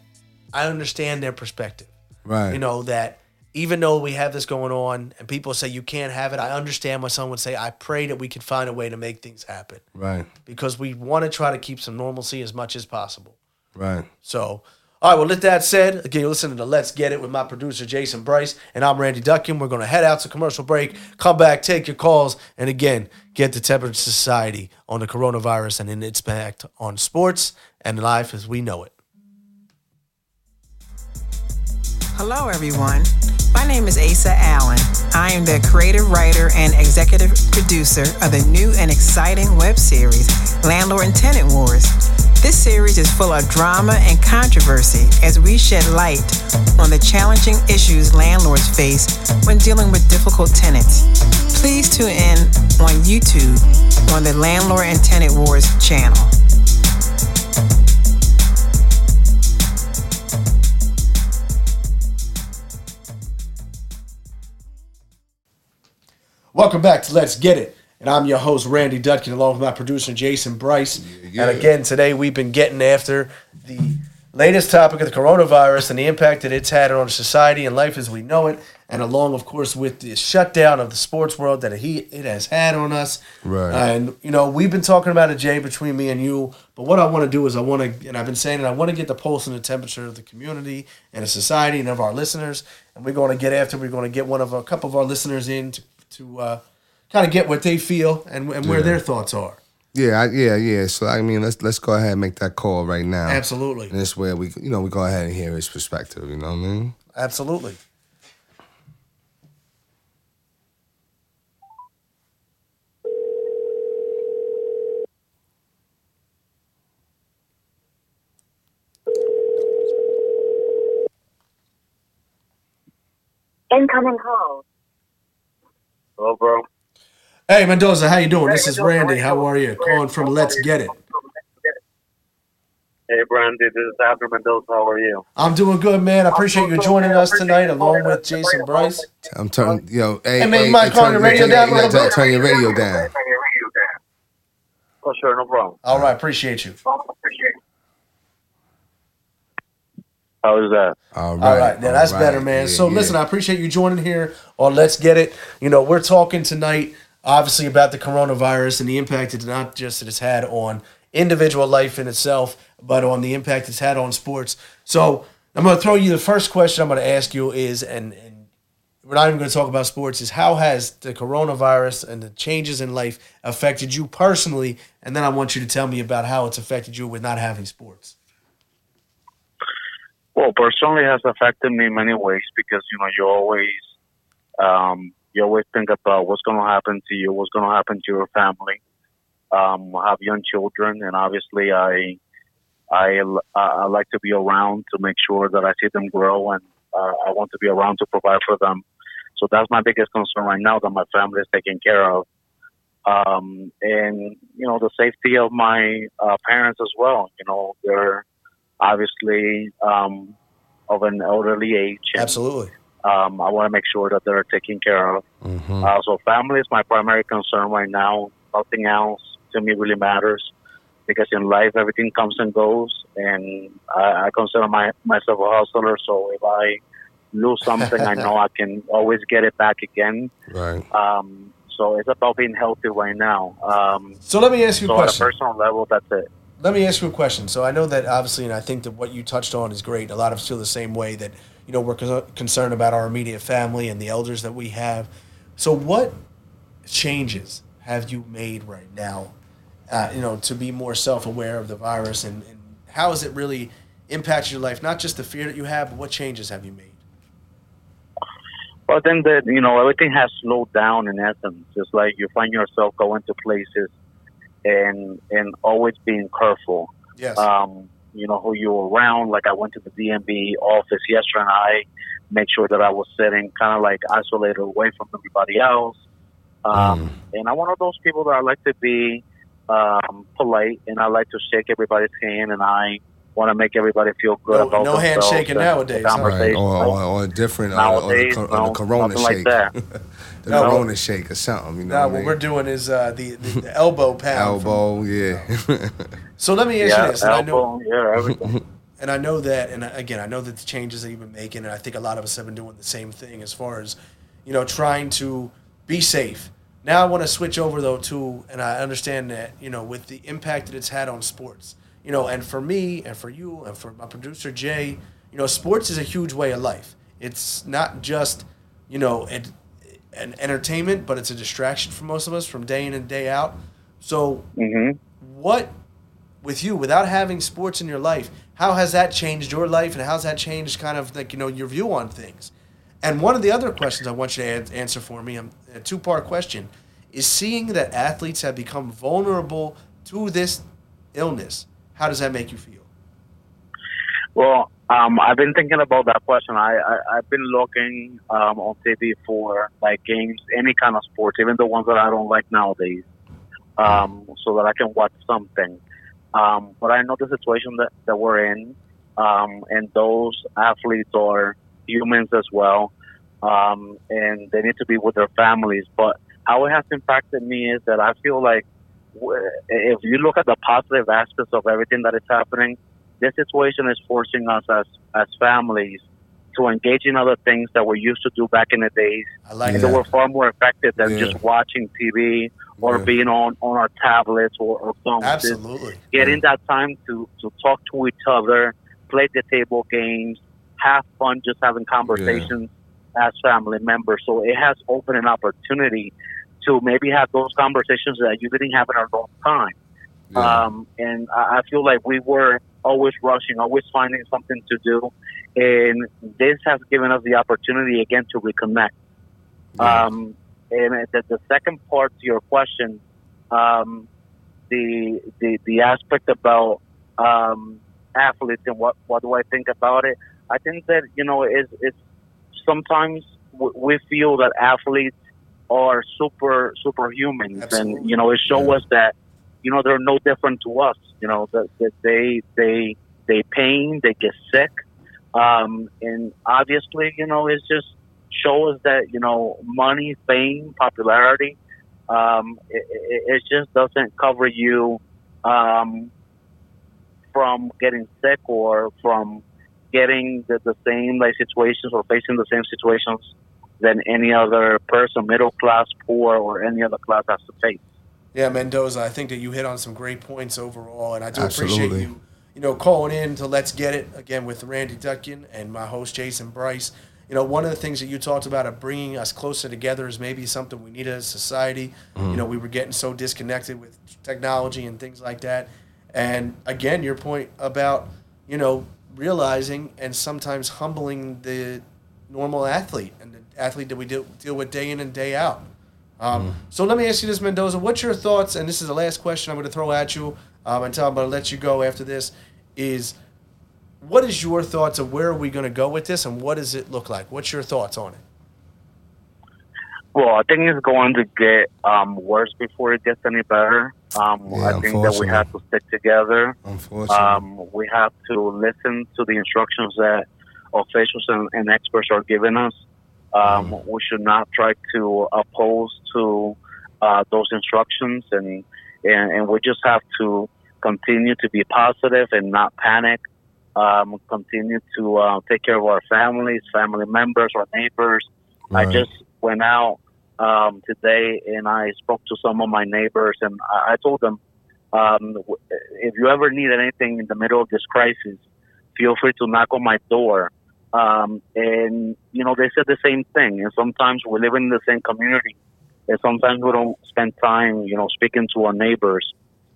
I understand their perspective. right? You know, that even though we have this going on and people say you can't have it, I understand why someone would say, I pray that we can find a way to make things happen right, because we want to try to keep some normalcy as much as possible. right. So, all right, well, with that said, again, you're listening to Let's Get It with my producer, Jason Bryce, and I'm Randy Dutkin. We're going to head out to commercial break, come back, take your calls, and again, get the temperature society on the coronavirus and its impact on sports and life as we know it. Hello, everyone. My name is Asa Allen. I am the creative writer and executive producer of the new and exciting web series, Landlord and Tenant Wars. This series is full of drama and controversy as we shed light on the challenging issues landlords face when dealing with difficult tenants. Please tune in on YouTube on the Landlord and Tenant Wars channel. Welcome back to Let's Get It. And I'm your host, Randy Dutkin, along with my producer, Jason Bryce. Yeah. And again, today we've been getting after the latest topic of the coronavirus and the impact that it's had on society and life as we know it. And along, of course, with the shutdown of the sports world that he, it has had on us. Right. Uh, and, you know, we've been talking about it, Jay, between me and you. But what I want to do is I want to, and I've been saying it, I want to get the pulse and the temperature of the community and the society and of our listeners. And we're going to get after, we're going to get one of a couple of our listeners in to, to uh, kind of get what they feel and, and where Yeah. their thoughts are. Yeah, I, yeah, yeah. So I mean, let's let's go ahead and make that call right now. Absolutely. And this way we, you know, we go ahead and hear his perspective. You know what I mean? Absolutely. Incoming call. Hello, bro. Hey Mendoza, how you doing? This is Randy. How are you? Calling from Let's Get It. Hey, Brandy. This is Abner Mendoza. How are you? I'm doing good, man. I appreciate you joining us tonight, along with Jason Bryce. I'm turning, yo, hey, Hey, man, you hey, mind hey, calling your radio down a yeah, little turn- bit? Turn your radio down. Oh, sure, no problem. All right, appreciate you. Oh, how is that? All right, All right, now that's all better, man. Yeah, so yeah. listen, I appreciate you joining here on Let's Get It. You know, we're talking tonight, obviously, about the coronavirus and the impact it's not just that it's had on individual life in itself, but on the impact it's had on sports. So I'm going to throw you the first question I'm going to ask you is, and, and we're not even going to talk about sports, is how has the coronavirus and the changes in life affected you personally? And then I want you to tell me about how it's affected you with not having sports. Well, personally, has affected me in many ways because you know you always, um, you always think about what's going to happen to you, what's going to happen to your family. Um, I have young children, and obviously, I, I, I like to be around to make sure that I see them grow, and uh, I want to be around to provide for them So that's my biggest concern right now that my family is taken care of. Um, and, you know, the safety of my uh, parents as well. You know, they're obviously um, of an elderly age. Absolutely. Um, I want to make sure that they're taken care of. Uh, so family is my primary concern right now. Nothing else to me really matters because in life everything comes and goes, and I, I consider my myself a hustler. So if I lose something, I know I can always get it back again. Right. Um, so it's about being healthy right now. Um, So let me ask you a so at a question. personal level, that's it. Let me ask you a question. So I know that obviously, and I think that what you touched on is great. A lot of us feel the same way that you know we're con- concerned about our immediate family and the elders that we have. So what changes have you made right now? Uh, you know, to be more self-aware of the virus, and, and how has it really impacted your life? Not just the fear that you have, but what changes have you made? Well, then that you know everything has slowed down in essence. Just like you find yourself going to places and and always being careful. Yes. Um, you know who you're around. Like I went to the DMV office yesterday, and I make sure that I was sitting kind of like isolated away from everybody else. Um, And I'm one of those people that I like to be um, polite, and I like to shake everybody's hand, and I want to make everybody feel good No- about no handshaking and the nowadays, huh? Right. conversation. Or, or, or a different, or, or the, or the Corona nothing like shake. that. the No. Corona shake or something. You know now what I what mean? we're doing is uh, the, the, the elbow pound. from- Elbow, yeah. so let me ask yeah, you this. And I know, yeah, everything. and I know that, and again, I know that the changes that you've been making, and I think a lot of us have been doing the same thing as far as, you know, trying to be safe. Now I want to switch over though to, and I understand that you know with the impact that it's had on sports, you know, and for me and for you and for my producer Jay, you know, sports is a huge way of life. It's not just, you know, an, an entertainment, but it's a distraction for most of us from day in and day out. So hmm what with you without having sports in your life how has that changed your life and how's that changed kind of like you know your view on things and one of the other questions i want you to an- answer for me um, a two-part question is seeing that athletes have become vulnerable to this illness how does that make you feel Well, um, I've been thinking about that question. I, I I've been looking um, on TV for like games, any kind of sports, even the ones that I don't like nowadays, um, so that I can watch something. Um, but I know the situation that, that we're in, um, and those athletes are humans as well, um, and they need to be with their families. But how it has impacted me is that I feel like if you look at the positive aspects of everything that is happening, this situation is forcing us as as families to engage in other things that we used to do back in the days i like Yeah. that that were far more effective than Yeah. just watching TV or Yeah. being on on our tablets or, or phones. It's absolutely Getting that time to to talk to each other, play the table games, have fun, just having conversations as family members. So it has opened an opportunity to maybe have those conversations that you didn't have in a long time. Yeah. Um, and I I feel like we were always rushing, always finding something to do. And this has given us the opportunity again to reconnect. Yeah. Um, and the, the second part to your question, um, the, the the aspect about um, athletes and what what do I think about it? I think that you know it's, it's sometimes we feel that athletes are super superhumans, Absolutely. and you know it shows Yeah. us that you know they're no different to us. You know that, that they they they pain, they get sick, um, and obviously you know it's just show us that you know money, fame, popularity, um, it, it, it just doesn't cover you um, from getting sick or from getting the, the same like situations or facing the same situations than any other person, middle class, poor, or any other class has to face. Yeah, Mendoza, I think that you hit on some great points overall, and I do appreciate you, you know, calling in to Let's Get It again with Randy Dutkin and my host Jason Bryce. You know, one of the things that you talked about of bringing us closer together is maybe something we need as a society. Mm-hmm. You know, we were getting so disconnected with technology and things like that. And again, your point about you know realizing and sometimes humbling the normal athlete and the athlete that we deal, deal with day in and day out. Um, So let me ask you this, Mendoza. What's your thoughts? And this is the last question I'm going to throw at you um, until I'm going to let you go after this. Is what is your thoughts of where are we going to go with this, and what does it look like? What's your thoughts on it? Well, I think it's going to get um, worse before it gets any better. Um, Yeah, I think that we have to stick together. Unfortunately. Um, we have to listen to the instructions that officials and, and experts are giving us. Um, We should not try to oppose to uh, those instructions, and, and and we just have to continue to be positive and not panic. Um, continue to uh, take care of our families, family members, our neighbors. I just went out um, today and I spoke to some of my neighbors, and I, I told them, um, if you ever need anything in the middle of this crisis, feel free to knock on my door. Um, and you know, they said the same thing. And sometimes we live in the same community, and sometimes we don't spend time, you know, speaking to our neighbors.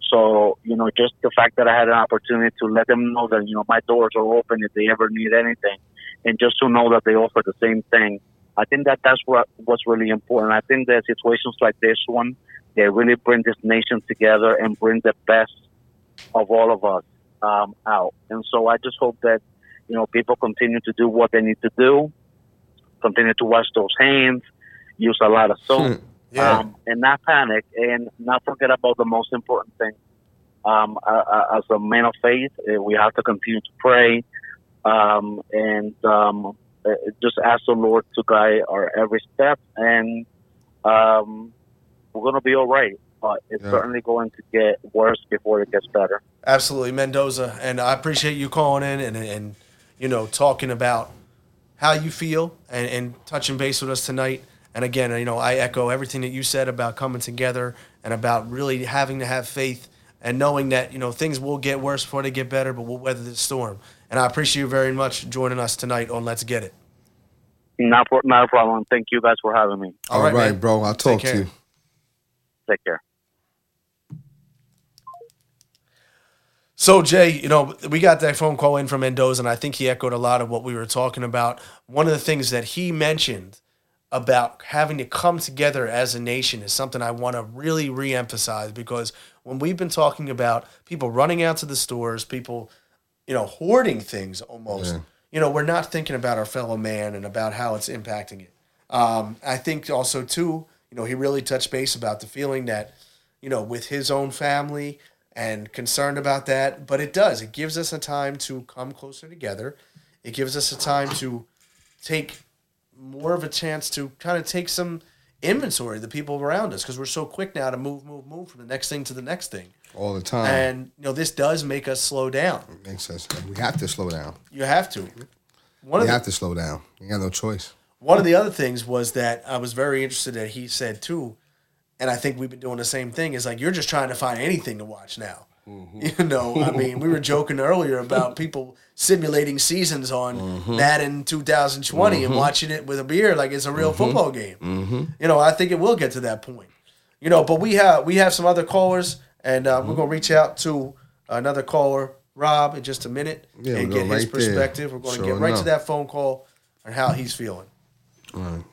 So, you know, just the fact that I had an opportunity to let them know that, you know, my doors are open if they ever need anything, and just to know that they offer the same thing. I think that that's what what's really important. I think that situations like this one, they really bring this nation together and bring the best of all of us um, out. And so I just hope that you know people continue to do what they need to do, continue to wash those hands, use a lot of soap, Yeah. um, and not panic, and not forget about the most important thing. Um, as a man of faith, uh, we have to continue to pray um, and um, uh, just ask the Lord to guide our every step, and um, we're going to be all right. But it's Yeah. certainly going to get worse before it gets better. Absolutely, Mendoza, and I appreciate you calling in and and you know talking about how you feel and, and touching base with us tonight. And again, you know, I echo everything that you said about coming together and about really having to have faith and knowing that you know things will get worse before they get better, but we'll weather the storm. And I appreciate you very much joining us tonight on Let's Get It. Not, for, not a problem. Thank you guys for having me. All right, man. bro. I'll talk to you. Take care. So Jay, you know, we got that phone call in from Mendoza, and I think he echoed a lot of what we were talking about. One of the things that he mentioned about having to come together as a nation is something I want to really reemphasize because when we've been talking about people running out to the stores, people, you know, hoarding things almost, you know, we're not thinking about our fellow man and about how it's impacting it. Um, I think also too, you know, he really touched base about the feeling that, you know, with his own family and concerned about that. But it does. It gives us a time to come closer together. It gives us a time to take more of a chance to kind of take some inventory of the people around us because we're so quick now to move, move, move from the next thing to the next thing. All the time. And you know, this does make us slow down. Makes sense. We have to slow down. You have to. One We of the, have to slow down. You got no choice. one of the other things was that I was very interested that he said too, and I think we've been doing the same thing. Is like you're just trying to find anything to watch now. Mm-hmm. You know, I mean, we were joking earlier about people simulating seasons on mm-hmm. Madden 2020 and mm-hmm. watching it with a beer like it's a real football game. You know, I think it will get to that point. You know, but we have we have some other callers, and uh, we're gonna reach out to another caller, Rob, in just a minute Yeah, and get his right there. perspective. We're gonna Sure get right to that phone call and how he's feeling. All right.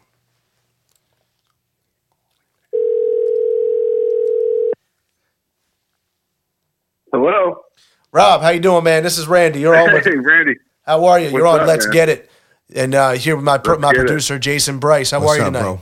Hello. Rob, how you doing, man? This is Randy. You're on with Hey, Randy. How are you? You're What's on up, Let's man? Get It. And uh, here with my pro- Let's my get it. producer Jason Bryce. How What's are you up, tonight? bro?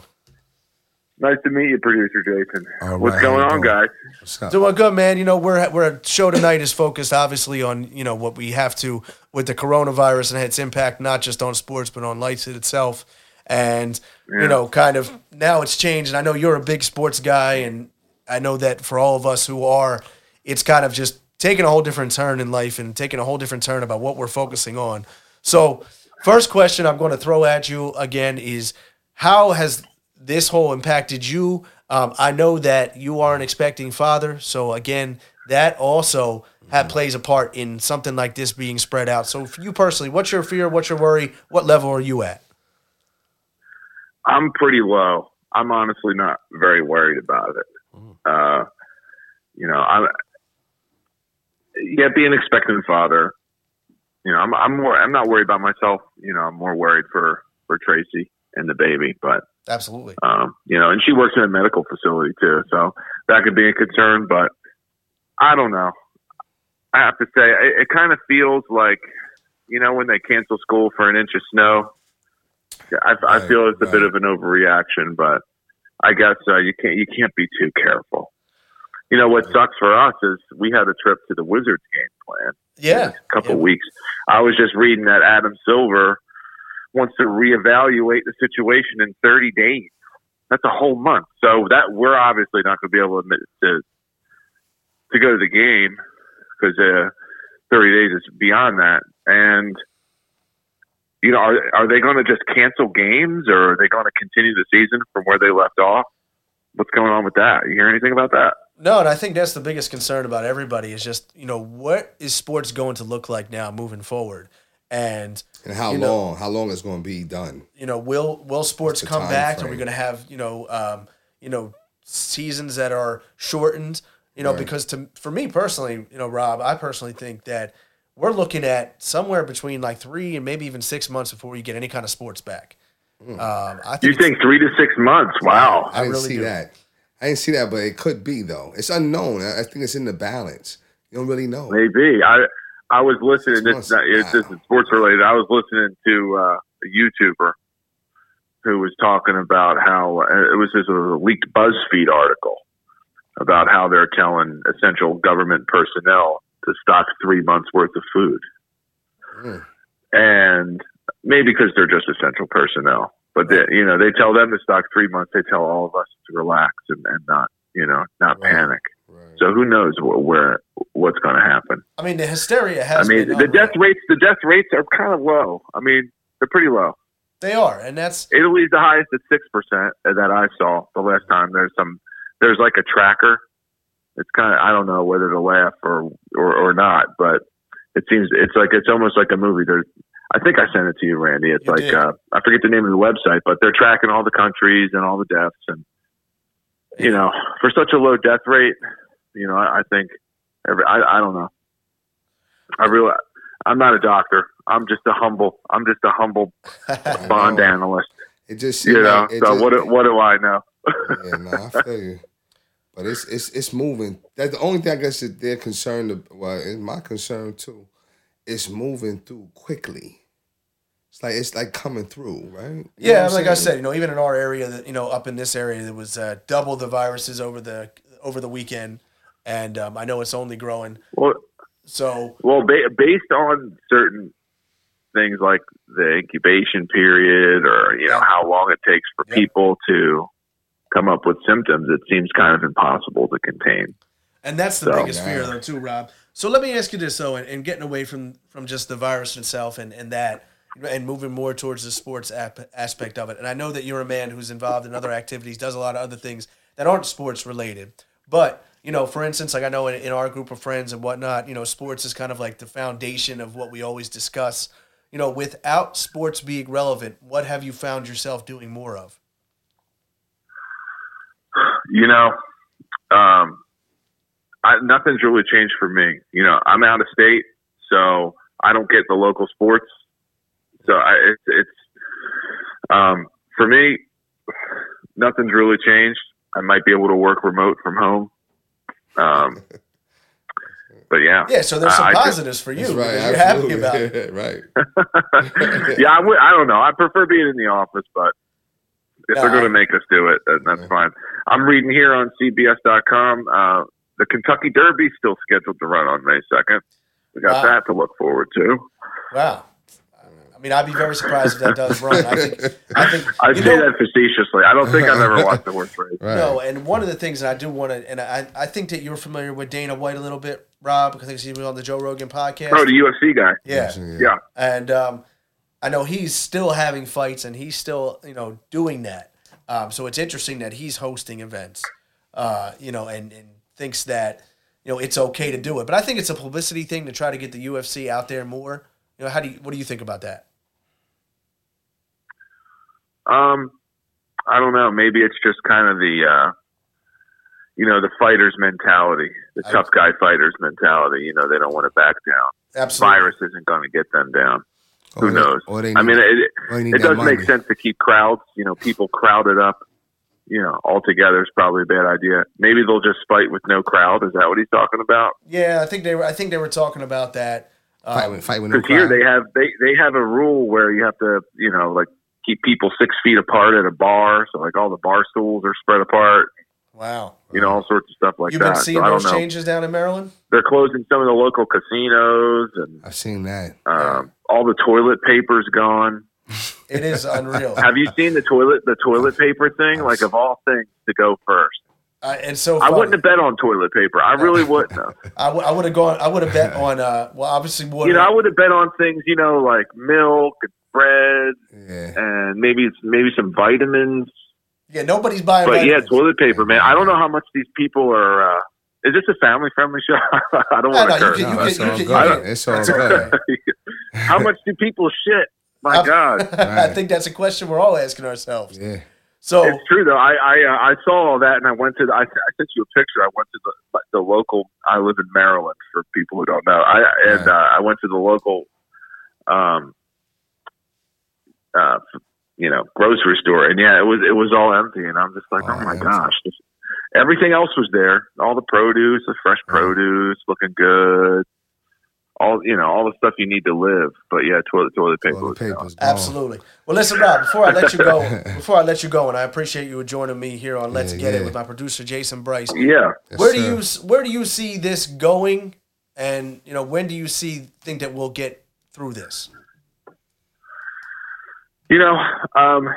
Nice to meet you, producer Jason. All What's right, going on, doing? guys? What's up? Doing good, man. You know, we're we're a show tonight is focused obviously on you know what we have to with the coronavirus and its impact not just on sports but on life itself. And you know, kind of now it's changed. And I know you're a big sports guy, and I know that for all of us who are, it's kind of just taking a whole different turn in life and taking a whole different turn about what we're focusing on. So, first question I'm going to throw at you again is how has this whole impacted you? Um, I know that you are an expecting father, so again, that also ha plays a part in something like this being spread out. So, for you personally, what's your fear? What's your worry? What level are you at? I'm pretty low. I'm honestly not very worried about it. Uh, you know, I'm yeah, being an expectant father. You know, I'm I'm more I'm not worried about myself. You know, I'm more worried for for Tracy and the baby. But Absolutely. um, you know, and she works in a medical facility too, so that could be a concern. But I don't know. I have to say, it, it kind of feels like you know when they cancel school for an inch of snow. I, I feel it's a bit of an overreaction, but I guess uh, you can't you can't be too careful. You know what sucks for us is we had a trip to the Wizards game planned. Yeah, a couple yeah. weeks. I was just reading that Adam Silver wants to reevaluate the situation in 30 days. That's a whole month. So that we're obviously not going to be able to admit to to go to the game because uh, 30 days is beyond that. And you know, are are they going to just cancel games, or are they going to continue the season from where they left off? What's going on with that? You hear anything about that? No, and I think that's the biggest concern about everybody is just you know what is sports going to look like now moving forward, and And how you know, long? How long is going to be done? you know, will will sports come time back? Are we frame? going to have you know, um, you know, seasons that are shortened? You know, Right. because to for me personally, you know, Rob, I personally think that we're looking at somewhere between like three and maybe even six months before you get any kind of sports back. Um, I think You think three to six months? Wow. I didn't really see do. that. I didn't see that, but it could be though. It's unknown. I I think it's in the balance. You don't really know. Maybe I I was listening. This not, it's is sports related. I was listening to uh, a YouTuber who was talking about how uh, it was this was a leaked BuzzFeed article about how they're telling essential government personnel to stock three months worth of food, Mm. and maybe because they're just essential personnel. But they, you know, they tell them to stock three months. They tell all of us to relax and, and not, you know, not Right. panic. Right. So who knows wh- where what's going to happen? I mean, the hysteria has. I mean, the death rates the death rates are kind of low. I mean, they're pretty low. They are, and that's Italy's the highest at six percent uh, that I saw the last time. There's some there's like a tracker. It's kind of I don't know whether to laugh or, or or not, but it seems it's like it's almost like a movie. There's I think I sent it to you, Randy. It's You like uh, I forget the name of the website, but they're tracking all the countries and all the deaths, and you know, for such a low death rate, you know, I, I think every I, I don't know. I really, I'm not a doctor. I'm just a humble. I'm just a humble bond analyst. It just You know, like so just- what? do- What do I know? yeah, no, I feel you. But it's it's it's moving. That's the only thing I guess that they're concerned. ab- Well, it's my concern too. It's moving through quickly. It's like it's like coming through, right? You Yeah, what I'm like I said, you know, even in our area, that you know, up in this area, there was uh, double the viruses over the over the weekend, and um, I know it's only growing. Well, So well, ba- based on certain things like the incubation period, or you know how long it takes for Yeah. people to come up with symptoms, it seems kind of impossible to contain. And that's the So- biggest fear, though, too, Rob. So let me ask you this, though, and, and getting away from from just the virus itself and, and that, and moving more towards the sports ap- aspect of it. And I know that you're a man who's involved in other activities, does a lot of other things that aren't sports related. But you know, for instance, like I know in, in our group of friends and whatnot, you know, sports is kind of like the foundation of what we always discuss. You know, without sports being relevant, what have you found yourself doing more of? You know, um, I, nothing's really changed for me. You know, I'm out of state, so I don't get the local sports. So I, it's, it's um, for me, nothing's really changed. I might be able to work remote from home. Um, but yeah, Yeah, so there's some I- I just- positives for you. Right. you're happy about it. right. yeah, I would- I don't know. I prefer being in the office, but if Yeah, they're going to make us do it, then that's Yeah. fine. I'm reading here on CBS.com. Uh, the Kentucky Derby still scheduled to run on May 2nd. We got Wow. that to look forward to. Wow. I mean, I'd be very surprised if that does run. I think, I think, I say know, that facetiously. I don't think I've ever watched the horse race. Right. no, and one of the things that I do want to, and I, I think that you're familiar with Dana White a little bit, Rob, because I think he was on the Joe Rogan podcast. Oh, the UFC guy. yeah. Yeah. And um, I know he's still having fights and he's still, you know, doing that. Um, so it's interesting that he's hosting events, uh, you know, and, and thinks that, you know, it's okay to do it. But I think it's a publicity thing to try to get the UFC out there more. You know, how do you, what do you think about that? Um, I don't know. Maybe it's just kind of the, uh, you know, the fighter's mentality, the I- tough guy fighter's mentality. You know, they don't want to back down. Absolutely. Virus isn't going to get them down. Who they- knows? or I mean, need- it, or they it that does make sense to keep crowds, you know, people crowded up, you know, all together is probably a bad idea. Maybe they'll just fight with no crowd. Is that what he's talking about? Yeah, I think they were. I think they were talking about that. Um, Fight with, fight with no Because here they have they they have a rule where you have to, you know, like keep people six feet apart at a bar. So like all the bar stools are spread apart. Wow. You know, all sorts of stuff like that. You've been seeing so those changes down in Maryland? They're closing some of the local casinos, and I've seen that. um, all the toilet paper's gone. It is unreal. Have you seen the toilet the toilet paper thing? Like of all things to go first. Uh, and so I wouldn't have bet on toilet paper. I really wouldn't have. I, w- I would have gone. I would have bet on. Uh, well, obviously, water. You know, I would have bet on things, you know, like milk and bread Yeah. and maybe maybe some vitamins. yeah, nobody's buying. But yeah, toilet paper, man. I don't know how much these people are. Uh, is this a family friendly show? I don't want to you curse. can- No, it's all good. It's all good. how much do people shit? My I'm- God. I think that's a question we're all asking ourselves. Yeah. So It's true though. I I, uh, I saw all that and I went to. The, I, I sent you a picture. I went to the the local. I live in Maryland for people who don't know. I and uh, I went to the local, um, uh, you know, grocery store, and yeah, it was it was all empty, and I'm just like, Oh, oh, my empty. gosh. This, everything else was there. All the produce, the fresh Right. produce, looking good. All you know, all the stuff you need to live. But yeah, toilet toilet paper. Toilet paper's gone. Absolutely. Well, listen, Rob. Before I let you go, before I let you go, and I appreciate you joining me here on Let's Yeah, Get It with my producer Jason Bryce. Yeah. Yes, where do sir. you where do you see this going, and you know when do you see think that we'll get through this? You know, um,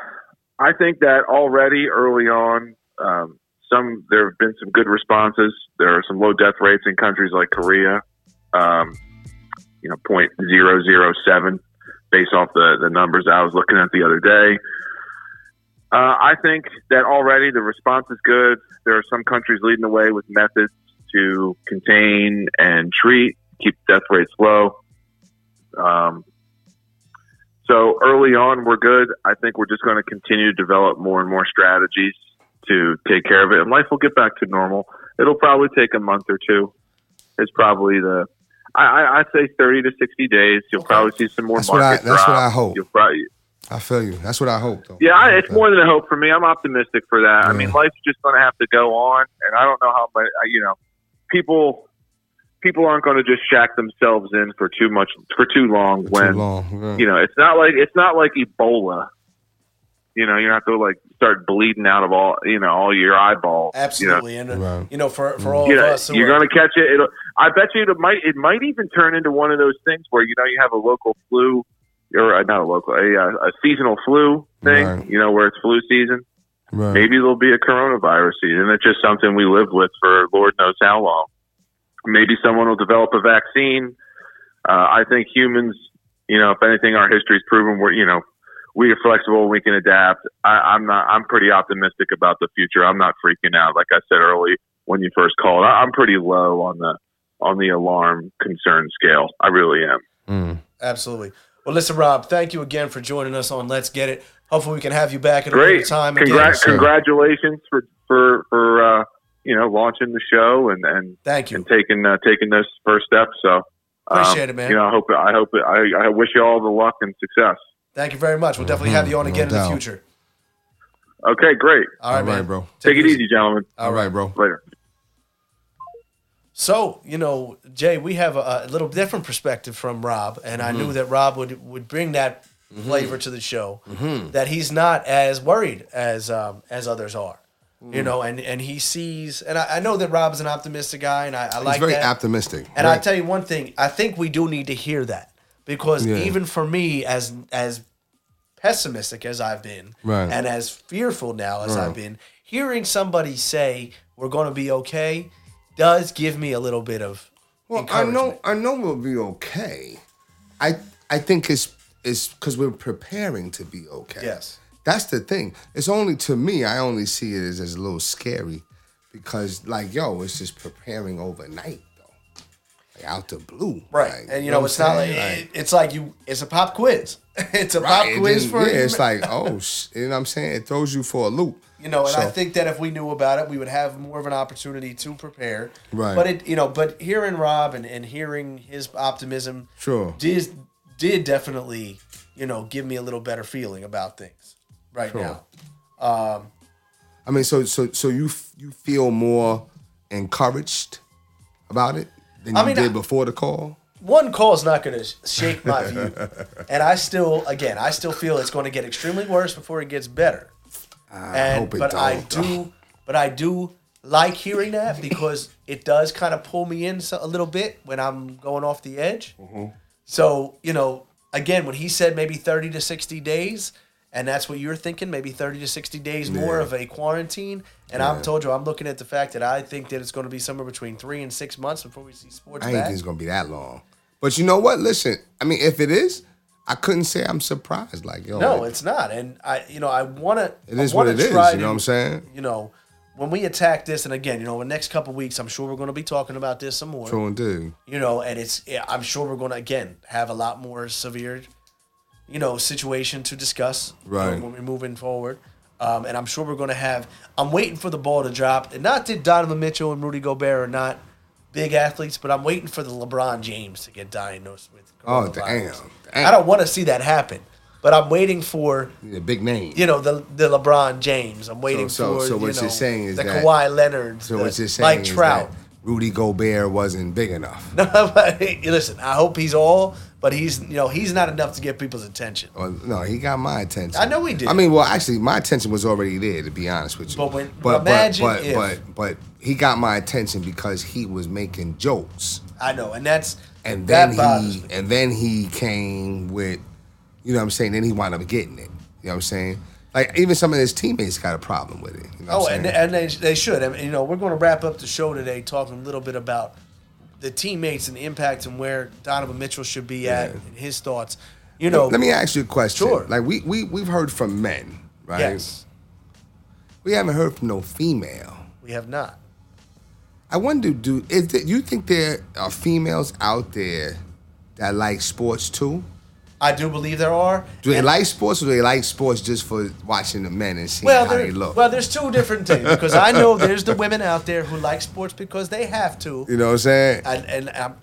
I think that already early on, um, some there have been some good responses. There are some low death rates in countries like Korea. Um, you know, point zero zero seven, based off the the numbers I was looking at the other day. Uh, I think that already the response is good. There are some countries leading the way with methods to contain and treat, keep death rates low. Um, so early on, we're good. I think we're just going to continue to develop more and more strategies to take care of it, and life will get back to normal. It'll probably take a month or two. It's probably the I, I I'd say thirty to sixty days. You'll probably see some more That's what I- market that's what. I hope. You'll probably I feel you. That's what I hope, though. yeah, I, it's more than a hope for me. I'm optimistic for that. I mean, life's just going to have to go on, and I don't know how but you know. People, people aren't going to just shack themselves in for too much for too long. For when too long. Yeah. you know, it's not like it's not like Ebola. You know, you have to like start bleeding out of all you know all your eyeballs. Absolutely, and uh, Right. you know for for all You know, of you us, who you're going to catch it. It'll, I bet you it might it might even turn into one of those things where you know you have a local flu or uh, not a local a, uh, a seasonal flu thing. Right. You know, where it's flu season Right. maybe there'll be a coronavirus season. It's just something we live with for Lord knows how long. Maybe someone will develop a vaccine. Uh, I think humans, you know, if anything, our history's proven we're, you know, we are flexible. We can adapt. I, I'm not. I'm pretty optimistic about the future. I'm not freaking out. Like I said early when you first called, I, I'm pretty low on the on the alarm concern scale. I really am. Mm. absolutely. Well, listen, Rob. Thank you again for joining us on Let's Get It. Hopefully, we can have you back at a later time Congra- again. congratulations for for for uh, you know launching the show and and Thank you. and taking uh, taking those first steps. So um, Appreciate it, man. You know, I hope I hope I, I wish you all the luck and success. Thank you very much. We'll definitely have you on No again in the future. Okay, great. All right, All right, man. bro. Take it easy, gentlemen. All right, bro. Later. So, you know, Jay, we have a, a little different perspective from Rob, and I Mm-hmm. knew that Rob would would bring that flavor to the show. That he's not as worried as um, as others are. You know, and and he sees, and I, I know that Rob is an optimistic guy, and I, I He's like very that. optimistic. And I Right. tell you one thing, I think we do need to hear that because Yeah. even for me, as as pessimistic as I've been, Right. and as fearful now as. I've been, hearing somebody say we're going to be okay does give me a little bit of Well, I know, encouragement. I know we'll be okay. I, I think it's it's because we're preparing to be okay. Yes. That's the thing. It's only to me. I only see it as, as a little scary because, like, yo, it's just preparing overnight though, like out the blue. Right, Like, and you know, it's not like, it- it's like you. It's a pop quiz. it's a pop Right, and quiz then, for yeah. you. It's like, oh, sh- you know what I'm saying? It throws you for a loop. You know, and I think that if we knew about it, we would have more of an opportunity to prepare. Right. But it, you know, but hearing Rob and, and hearing his optimism, Sure. did did definitely, you know, give me a little better feeling about things right Sure. now. I mean, so so so you f- you feel more encouraged about it than I you mean, did I- before the call. one call is not going to shake my view, and I still, again, I still feel it's going to get extremely worse before it gets better. I and hope it but I don't. do, but I do like hearing that because it does kind of pull me in a little bit when I'm going off the edge. Mm-hmm. So you know, again, when he said maybe thirty to sixty days, and that's what you're thinking, maybe thirty to sixty days more Yeah. of a quarantine. And Yeah. I've told you, I'm looking at the fact that I think that it's going to be somewhere between three and six months before we see sports I think it's gonna be that long. But you know what? Listen, I mean, if it is, I couldn't say I'm surprised. Like, yo, No, it, it's not. And I, you know, I want to. It is what it is, you know what I'm saying? You know, when we attack this, and again, you know, in the next couple weeks, I'm sure we're going to be talking about this some more. true indeed. You know, and it's, yeah, I'm sure we're going to again have a lot more severe, you know, situation to discuss you know, Right. when we're moving forward. Um, and I'm sure we're going to have. I'm waiting for the ball to drop, and not that Donovan Mitchell and Rudy Gobert are not big athletes, but I'm waiting for the LeBron James to get diagnosed with. Oh, damn. damn. I don't want to see that happen, but I'm waiting for The big name. you know the the LeBron James. I'm waiting so- for so you what you're know, saying is the that- Kawhi Leonard, so what you're saying Mike is Trout. Rudy Gobert wasn't big enough. No, but hey, listen, I hope he's all, but he's you know he's not enough to get people's attention. Or, no, he got my attention. I know he did. I mean, well, actually, my attention was already there, to be honest with you. But when- but, imagine but, if- but, but he got my attention because he was making jokes, I know, and that's and that then bothers he, me. and then he came with, you know, what I'm saying. Then he wound up getting it. You know, what I'm saying. Like even some of his teammates got a problem with it. You know Oh, I'm and, and they, they should. I mean, you know, we're going to wrap up the show today talking a little bit about the teammates and the impact and where Donovan Mitchell should be at Yeah. and his thoughts. You know, Let me ask you a question. Sure. Like we we we've heard from men, right? yes, We haven't heard from no female. we have not. I wonder, do is there, you think there are females out there that like sports too? I do believe there are. Do they And- like sports, or do they like sports just for watching the men and seeing well, how they look? well, there's two different things because I know there's the women out there who like sports because they have to, you know what I'm saying? and and um,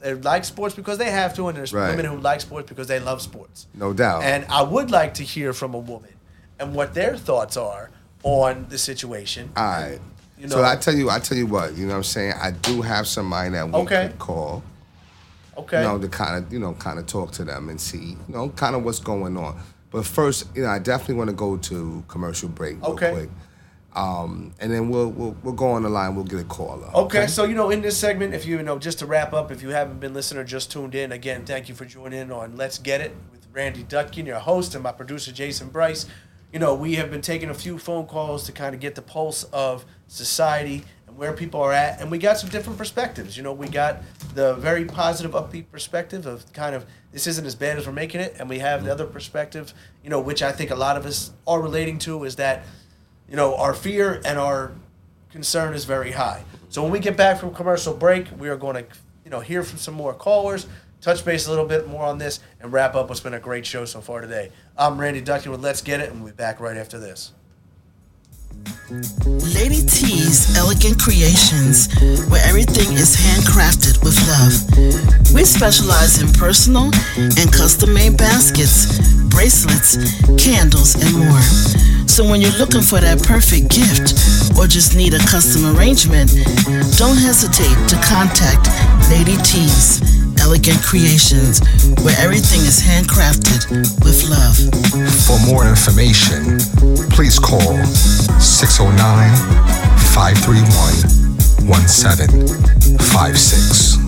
they like sports because they have to, and there's Right. women who like sports because they love sports. no doubt. And I would like to hear from a woman and what their thoughts are on the situation. All right. You so I tell you, I tell you what, you know what I'm saying. I do have somebody that we Okay. could call, Okay. you know, to kind of, you know, kind of talk to them and see, you know, kind of what's going on. But first, you know, I definitely want to go to commercial break real Okay. quick, um, and then we'll we'll we'll go on the line. We'll get a caller. Okay, so you know, in this segment, if you, you know, just to wrap up, if you haven't been listening or just tuned in, again, thank you for joining in on Let's Get It with Randy Dutkin, your host, and my producer Jason Bryce. You know, we have been taking a few phone calls to kind of get the pulse of society where people are at, and we got some different perspectives. You know, we got the very positive, upbeat perspective of kind of this isn't as bad as we're making it, and we have the other perspective, you know, which I think a lot of us are relating to, is that you know, our fear and our concern is very high. So when we get back from commercial break, we are going to, you know, hear from some more callers, touch base a little bit more on this, and wrap up what's been a great show so far today. I'm Randy Dutkin with Let's Get It, and we'll be back right after this. Lady T's Elegant Creations, where everything is handcrafted with love. We specialize in personal and custom made baskets, bracelets, candles, and more. So when you're looking for that perfect gift or just need a custom arrangement, don't hesitate to contact Lady T's Elegant Creations, where everything is handcrafted with love. For more information, please call 609 531 1756.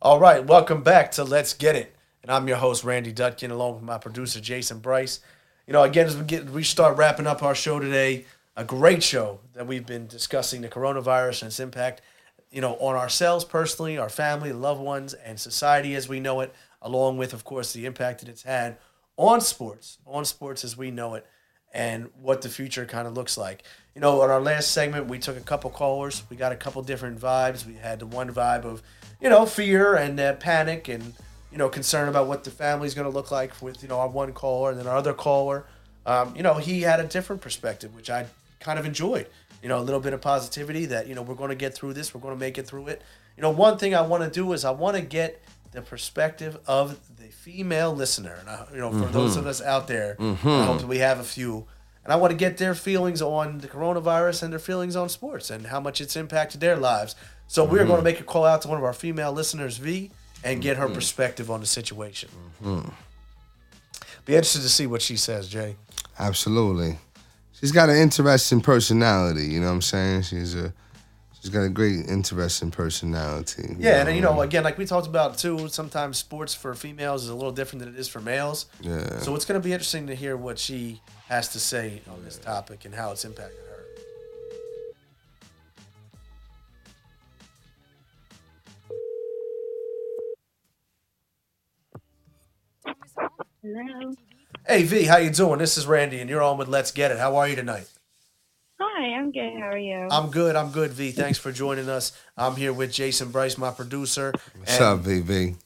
All right, welcome back to Let's Get It. And I'm your host, Randy Dutkin, along with my producer, Jason Bryce. You know, again, as we get we start wrapping up our show today, a great show that we've been discussing the coronavirus and its impact, you know, on ourselves personally, our family, loved ones, and society as we know it, along with, of course, the impact that it's had on sports, on sports as we know it, and what the future kind of looks like. You know, on our last segment, we took a couple callers. We got a couple different vibes. We had the one vibe of, you know, fear and uh, panic and, you know, concern about what the family's going to look like with, you know, our one caller and then our other caller. Um, you know, he had a different perspective, which I kind of enjoyed. You know, a little bit of positivity that, you know, we're going to get through this. We're going to make it through it. You know, one thing I want to do is I want to get the perspective of the female listener. And, I, you know, for mm-hmm. those of us out there, I mm-hmm. hope that we have a few. and I want to get their feelings on the coronavirus and their feelings on sports and how much it's impacted their lives. So we're mm-hmm. going to make a call out to one of our female listeners, V, and get her mm-hmm. perspective on the situation. Mm-hmm. Be interested to see what she says, Jay. Absolutely. She's got an interesting personality, you know what I'm saying? She's a she's got a great interesting personality. Yeah, and you know, know? again, like we talked about too, sometimes sports for females is a little different than it is for males. Yeah. So it's going to be interesting to hear what she has to say on this topic and how it's impacted Hello. Hey V, how you doing? This is Randy, and you're on with Let's Get It. How are you tonight? Hi, I'm good. How are you? I'm good. I'm good. V, thanks for joining us. I'm here with Jason Bryce, my producer. What's and- up, VV?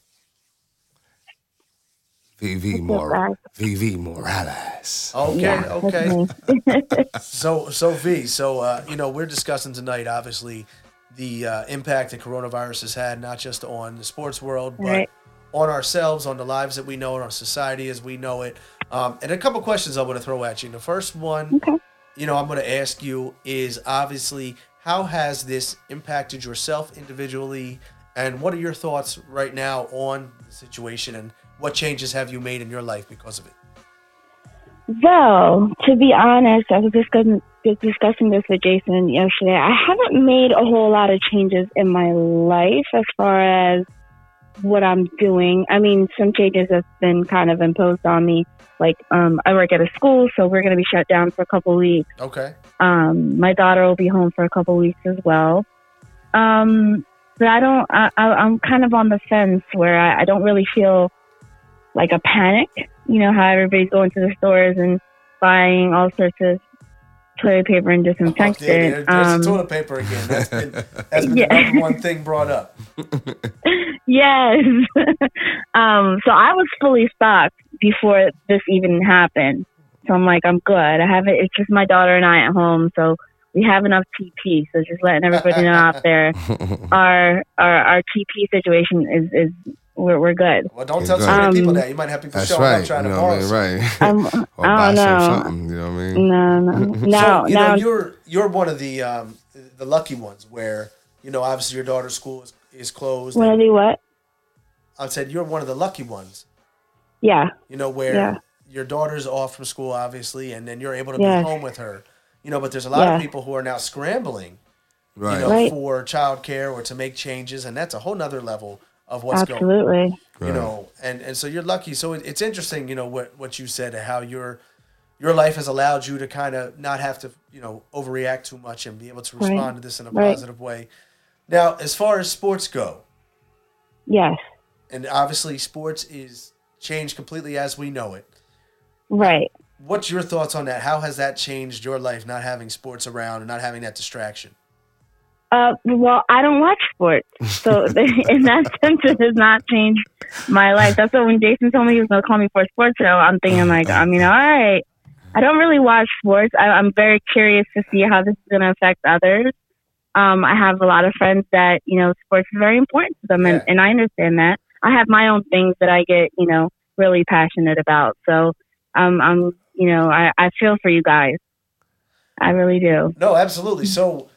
VV Mor- VV Morales. Okay, Yeah, okay. that's me. So, so V, so uh, you know, we're discussing tonight, obviously, the uh, impact that coronavirus has had, not just on the sports world, but Right. On ourselves, on the lives that we know, on our society as we know it. Um, and a couple questions I want to throw at you. The first one, Okay. you know, I'm going to ask you is obviously how has this impacted yourself individually, and what are your thoughts right now on the situation, and what changes have you made in your life because of it? Well, to be honest, I was discussing discussing this with Jason yesterday. I haven't made a whole lot of changes in my life as far as what I'm doing. I mean, some changes have been kind of imposed on me. Like, um, I work at a school, so we're going to be shut down for a couple weeks. Okay. Um, my daughter will be home for a couple weeks as well. Um, but I don't. I, I, I'm kind of on the fence where I, I don't really feel like a panic. You know how everybody's going to the stores and buying all sorts of toilet paper and Oh, disinfectant. there- there- there's um, toilet paper again. That's been, that's been Yeah. the number one thing brought up. yes. um, so I was fully stocked before this even happened. So I'm like, I'm good. I have it. It's just my daughter and I at home, so we have enough TP. So just letting everybody know out there, our our our TP situation is is we're we're good. Well, don't tell too Exactly. many people Um, that. You might have people That's showing right. up trying you to know borrow. what I some. mean? Right. Um, or I don't some know. something, you know what I mean? No, no, no. so you now, know you're you're one of the um, the lucky ones where you know obviously your daughter's school is, is closed. What are and they? What? I said you're one of the lucky ones. Yeah. You know where Yeah. your daughter's off from school obviously, and then you're able to Yes. be home with her. You know, but there's a lot Yeah. of people who are now scrambling, Right. you know, Right. for childcare or to make changes, and that's a whole nother level of what's going. Absolutely. you Right. know and and so you're lucky so it, it's interesting you know what what you said how your your life has allowed you to kind of not have to you know overreact too much and be able to Right. respond to this in a Right. positive way now as far as sports go Yes. and obviously sports is changed completely as we know it Right. what's your thoughts on that how has that changed your life not having sports around and not having that distraction Uh, well, I don't watch sports, so in that sense, it has not changed my life. That's why when Jason told me he was going to call me for a sports show, I'm thinking like, I mean, all right. I don't really watch sports. I, I'm very curious to see how this is going to affect others. Um, I have a lot of friends that you know sports is very important to them, and, Yeah. and I understand that. I have my own things that I get you know really passionate about. So um, I'm you know I, I feel for you guys. I really do. no absolutely so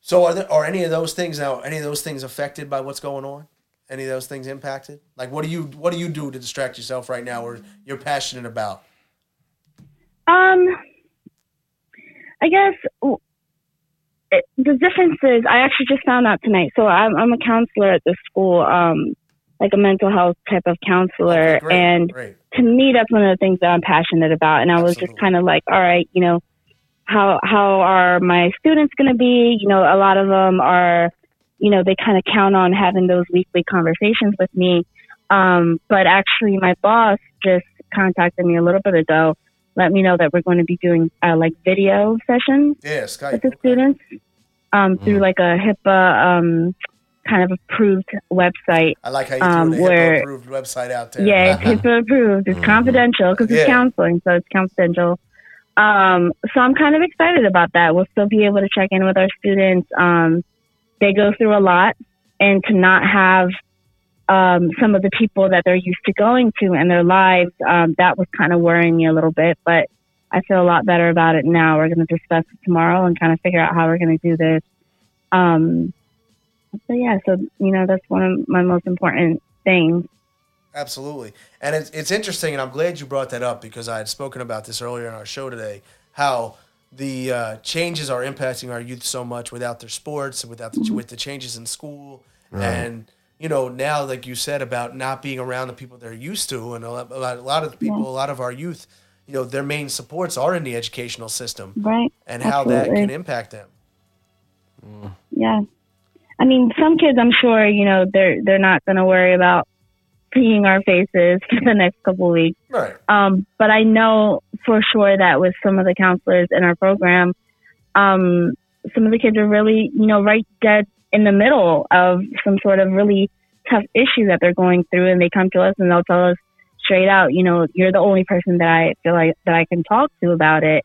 so are there are any of those things now any of those things affected by what's going on any of those things impacted like what do you what do you do to distract yourself right now or you're passionate about Um, I guess it, the difference is I actually just found out tonight. So I'm, I'm a counselor at the school, um, like a mental health type of counselor, Okay, great, and great. to me, that's one of the things that I'm passionate about. And I was just kind of like, all right, you know, how how are my students going to be? You know, a lot of them are, you know, they kind of count on having those weekly conversations with me. Um, but actually, my boss just contacted me a little bit ago, let me know that we're going to be doing uh, like video sessions yeah with the students um, through like a HIPAA um, kind of approved website. I like how you um, threw the where- HIPAA approved website out there. Yeah, it's HIPAA approved. It's confidential because Yeah. it's counseling, so it's confidential. Um, so I'm kind of excited about that. We'll still be able to check in with our students. Um, they go through a lot, and to not have um, some of the people that they're used to going to in their lives, um, that was kind of worrying me a little bit. But I feel a lot better about it now. We're going to discuss it tomorrow and kind of figure out how we're going to do this. Um, so yeah, so you know that's one of my most important things. Absolutely. And it's, it's interesting, and I'm glad you brought that up because I had spoken about this earlier in our show today how the uh, changes are impacting our youth so much without their sports, without the, with the changes in school. And, you know, now, like you said, about not being around the people they're used to, and a lot, a lot, a lot of the people, a lot of our youth, you know, their main supports are in the educational system Right. and how that can impact them. Yeah. I mean, some kids, I'm sure, you know, they're they're not going to worry about seeing our faces for the next couple of weeks. Right. Um, but I know for sure that with some of the counselors in our program, um, some of the kids are really, you know, right dead in the middle of some sort of really tough issue that they're going through, and they come to us and they'll tell us straight out, you know, you're the only person that I feel like that I can talk to about it.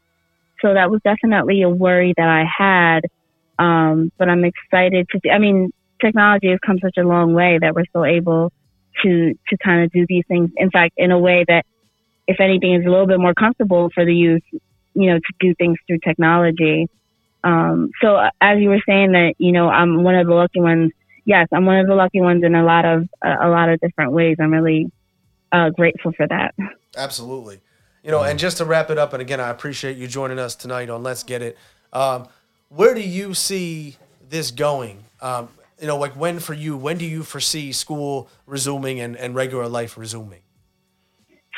So that was definitely a worry that I had. Um, but I'm excited to. I mean, technology has come such a long way that we're still able to to kind of do these things. In fact, in a way that, if anything, is a little bit more comfortable for the youth, you know, to do things through technology. Um, so uh, as you were saying that, you know, I'm one of the lucky ones. Yes, I'm one of the lucky ones in a lot of a, a lot of different ways. I'm really uh, grateful for that. Absolutely. You know, and just to wrap it up, and again, I appreciate you joining us tonight on Let's Get It. Um, where do you see this going? Um, you know, like when for you, when do you foresee school resuming and, and regular life resuming?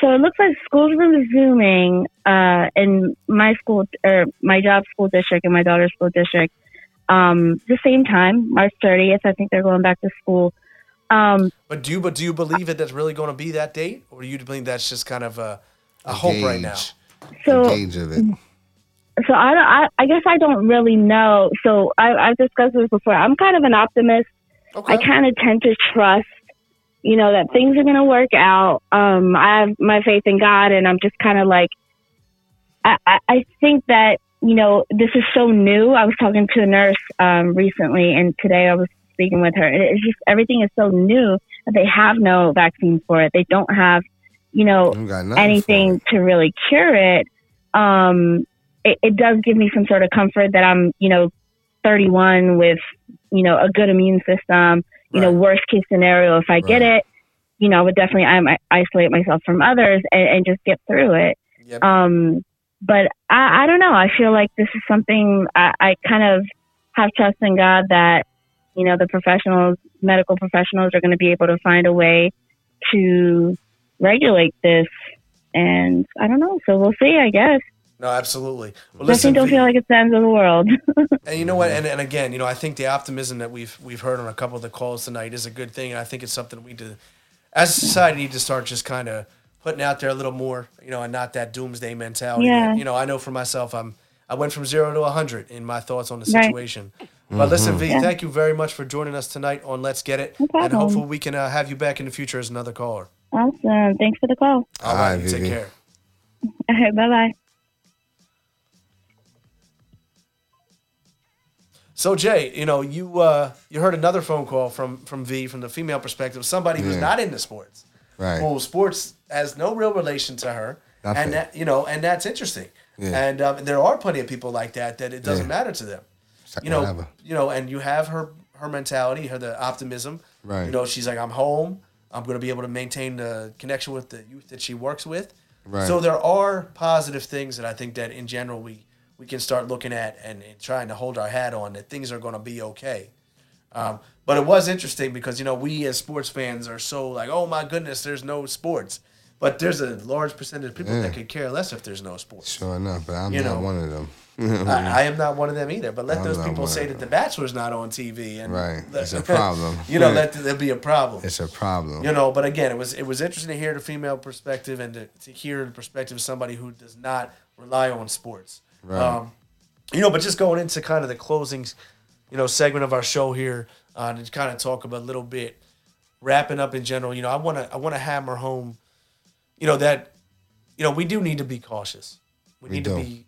So it looks like schools are resuming uh, in my school or my job school district and my daughter's school district um, the same time, March 30th. I think they're going back to school. Um, But do you but do you believe it that's really going to be that date, or do you believe that's just kind of a, a hope right now? so Gauge of it. So I, don't- I I guess I don't really know. So I, I've discussed this before. I'm kind of an optimist. I kind of tend to trust, you know, that things are going to work out. Um, I have my faith in God, and I'm just kind of like, I, I, I think that you know this is so new. I was talking to a nurse um, recently, and today I was speaking with her. and It's just everything is so new that they have no vaccine for it. They don't have, you know, You got nothing anything to really cure it. Um, it, it does give me some sort of comfort that I'm, you know, 31 with, you know, a good immune system. You know, worst case scenario, if I get it, you know, I would definitely I'm, isolate myself from others and, and just get through it. Um, but I, I don't know. I feel like this is something I, I kind of have trust in God that, you know, the professionals, medical professionals are going to be able to find a way to regulate this. And I don't know. So we'll see, I guess. No, absolutely. Well, Definitely listen, don't feel like it's the end of the world. And you know what? And, and again, you know, I think the optimism that we've we've heard on a couple of the calls tonight is a good thing. And I think it's something we do, as a society, need to start just kind of putting out there a little more, you know, and not that doomsday mentality. Yeah. You know, I know for myself, I'm I went from zero to hundred in my thoughts on the situation. Right. situation. But listen, V, Yeah. thank you very much for joining us tonight on Let's Get It, No and hopefully we can uh, have you back in the future as another caller. awesome. Thanks for the call. All right, you take care. All right. Bye bye. So Jay, you know, you uh, you heard another phone call from from V from the female perspective, somebody who's Yeah. not into sports. Right. Well, sports has no real relation to her, Nothing. and that you know, and that's interesting. Yeah. And um, there are plenty of people like that that it doesn't Yeah. matter to them. like you know, whatever. you know, and you have her her mentality, her the optimism. Right. You know, she's like, I'm home. I'm going to be able to maintain the connection with the youth that she works with. Right. So there are positive things that I think that in general we we can start looking at and, and trying to hold our hat on that things are going to be okay. Um, but it was interesting because you know we as sports fans are so like, oh my goodness, there's no sports. But there's a large percentage of people Yeah. that could care less if there's no sports. Sure enough, but I'm You not know. one of them. I, I am not one of them either. But let I'm those people say that The Bachelor's not on TV, and Right. It's a problem. you know, let there be a problem. It's a problem. You know, but again, it was it was interesting to hear the female perspective and to, to hear the perspective of somebody who does not rely on sports. Right. Um, you know, but just going into kind of the closing, you know, segment of our show here, uh, to kind of talk about a little bit, wrapping up in general. You know, I want to I want to hammer home, you know that, you know, we do need to be cautious. We We need do. to be.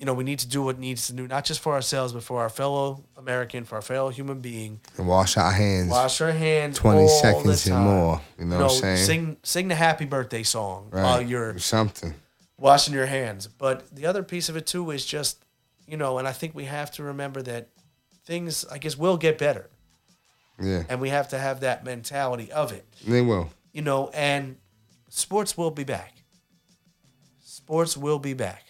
You know, we need to do what needs to do, not just for ourselves, but for our fellow American, for our fellow human being. And wash our hands. Wash our hands. 20 all seconds the and more. You know what I'm saying? Sing sing the happy birthday song Right. while you're Something. Washing your hands. But the other piece of it too is just, you know, and I think we have to remember that things, I guess, will get better, Yeah, and we have to have that mentality of it, they will. you know. And sports will be back. Sports will be back.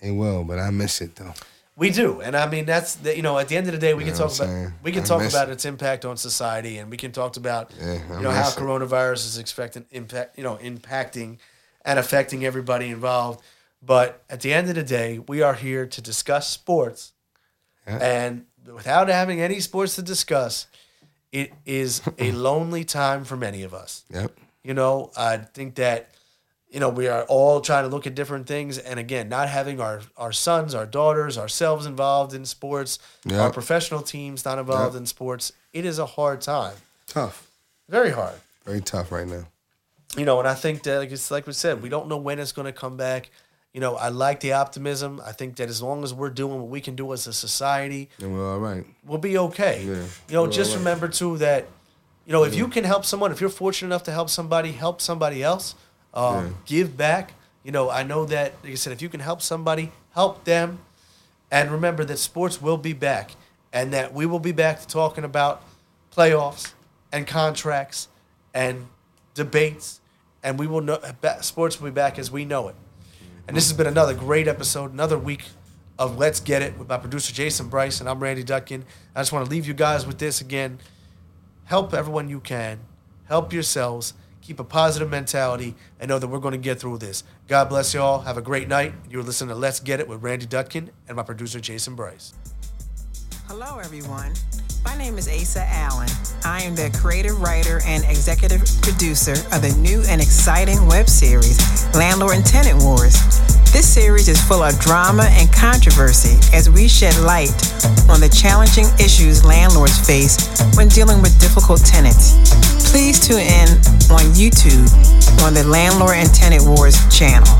They will, but I miss it though. We do, and I mean that's the, you know at the end of the day we You can talk about we can I talk about it. its impact on society, and we can talk about Yeah, you know how it. coronavirus is expecting impact you know impacting and affecting everybody involved. But at the end of the day, we are here to discuss sports, Yeah. and without having any sports to discuss, it is a lonely time for many of us. Yep. You know, I think that, you know, we are all trying to look at different things. And again, not having our, our sons, our daughters, ourselves involved in sports, our professional teams not involved Yep. in sports, it is a hard time. Tough. Very hard. Very tough right now. You know, and I think that, like, it's like we said, we don't know when it's going to come back. You know, I like the optimism. I think that as long as we're doing what we can do as a society, And we're all right. we'll be okay. Yeah. You know, just right. remember too that, you know, if you can help someone, if you're fortunate enough to help somebody, help somebody else, um, Yeah. give back. You know, I know that, like I said, if you can help somebody, help them, and remember that sports will be back, and that we will be back to talking about playoffs and contracts and debates, and we will know sports will be back as we know it. And this has been another great episode, another week of Let's Get It with my producer Jason Bryce, and I'm Randy Dutkin. I just want to leave you guys with this again. Help everyone you can. Help yourselves. Keep a positive mentality and know that we're going to get through this. God bless you all. Have a great night. You're listening to Let's Get It with Randy Dutkin and my producer Jason Bryce. Hello, everyone. My name is Asa Allen. I am the creative writer and executive producer of the new and exciting web series, Landlord and Tenant Wars. This series is full of drama and controversy as we shed light on the challenging issues landlords face when dealing with difficult tenants. Please tune in on YouTube on the Landlord and Tenant Wars channel.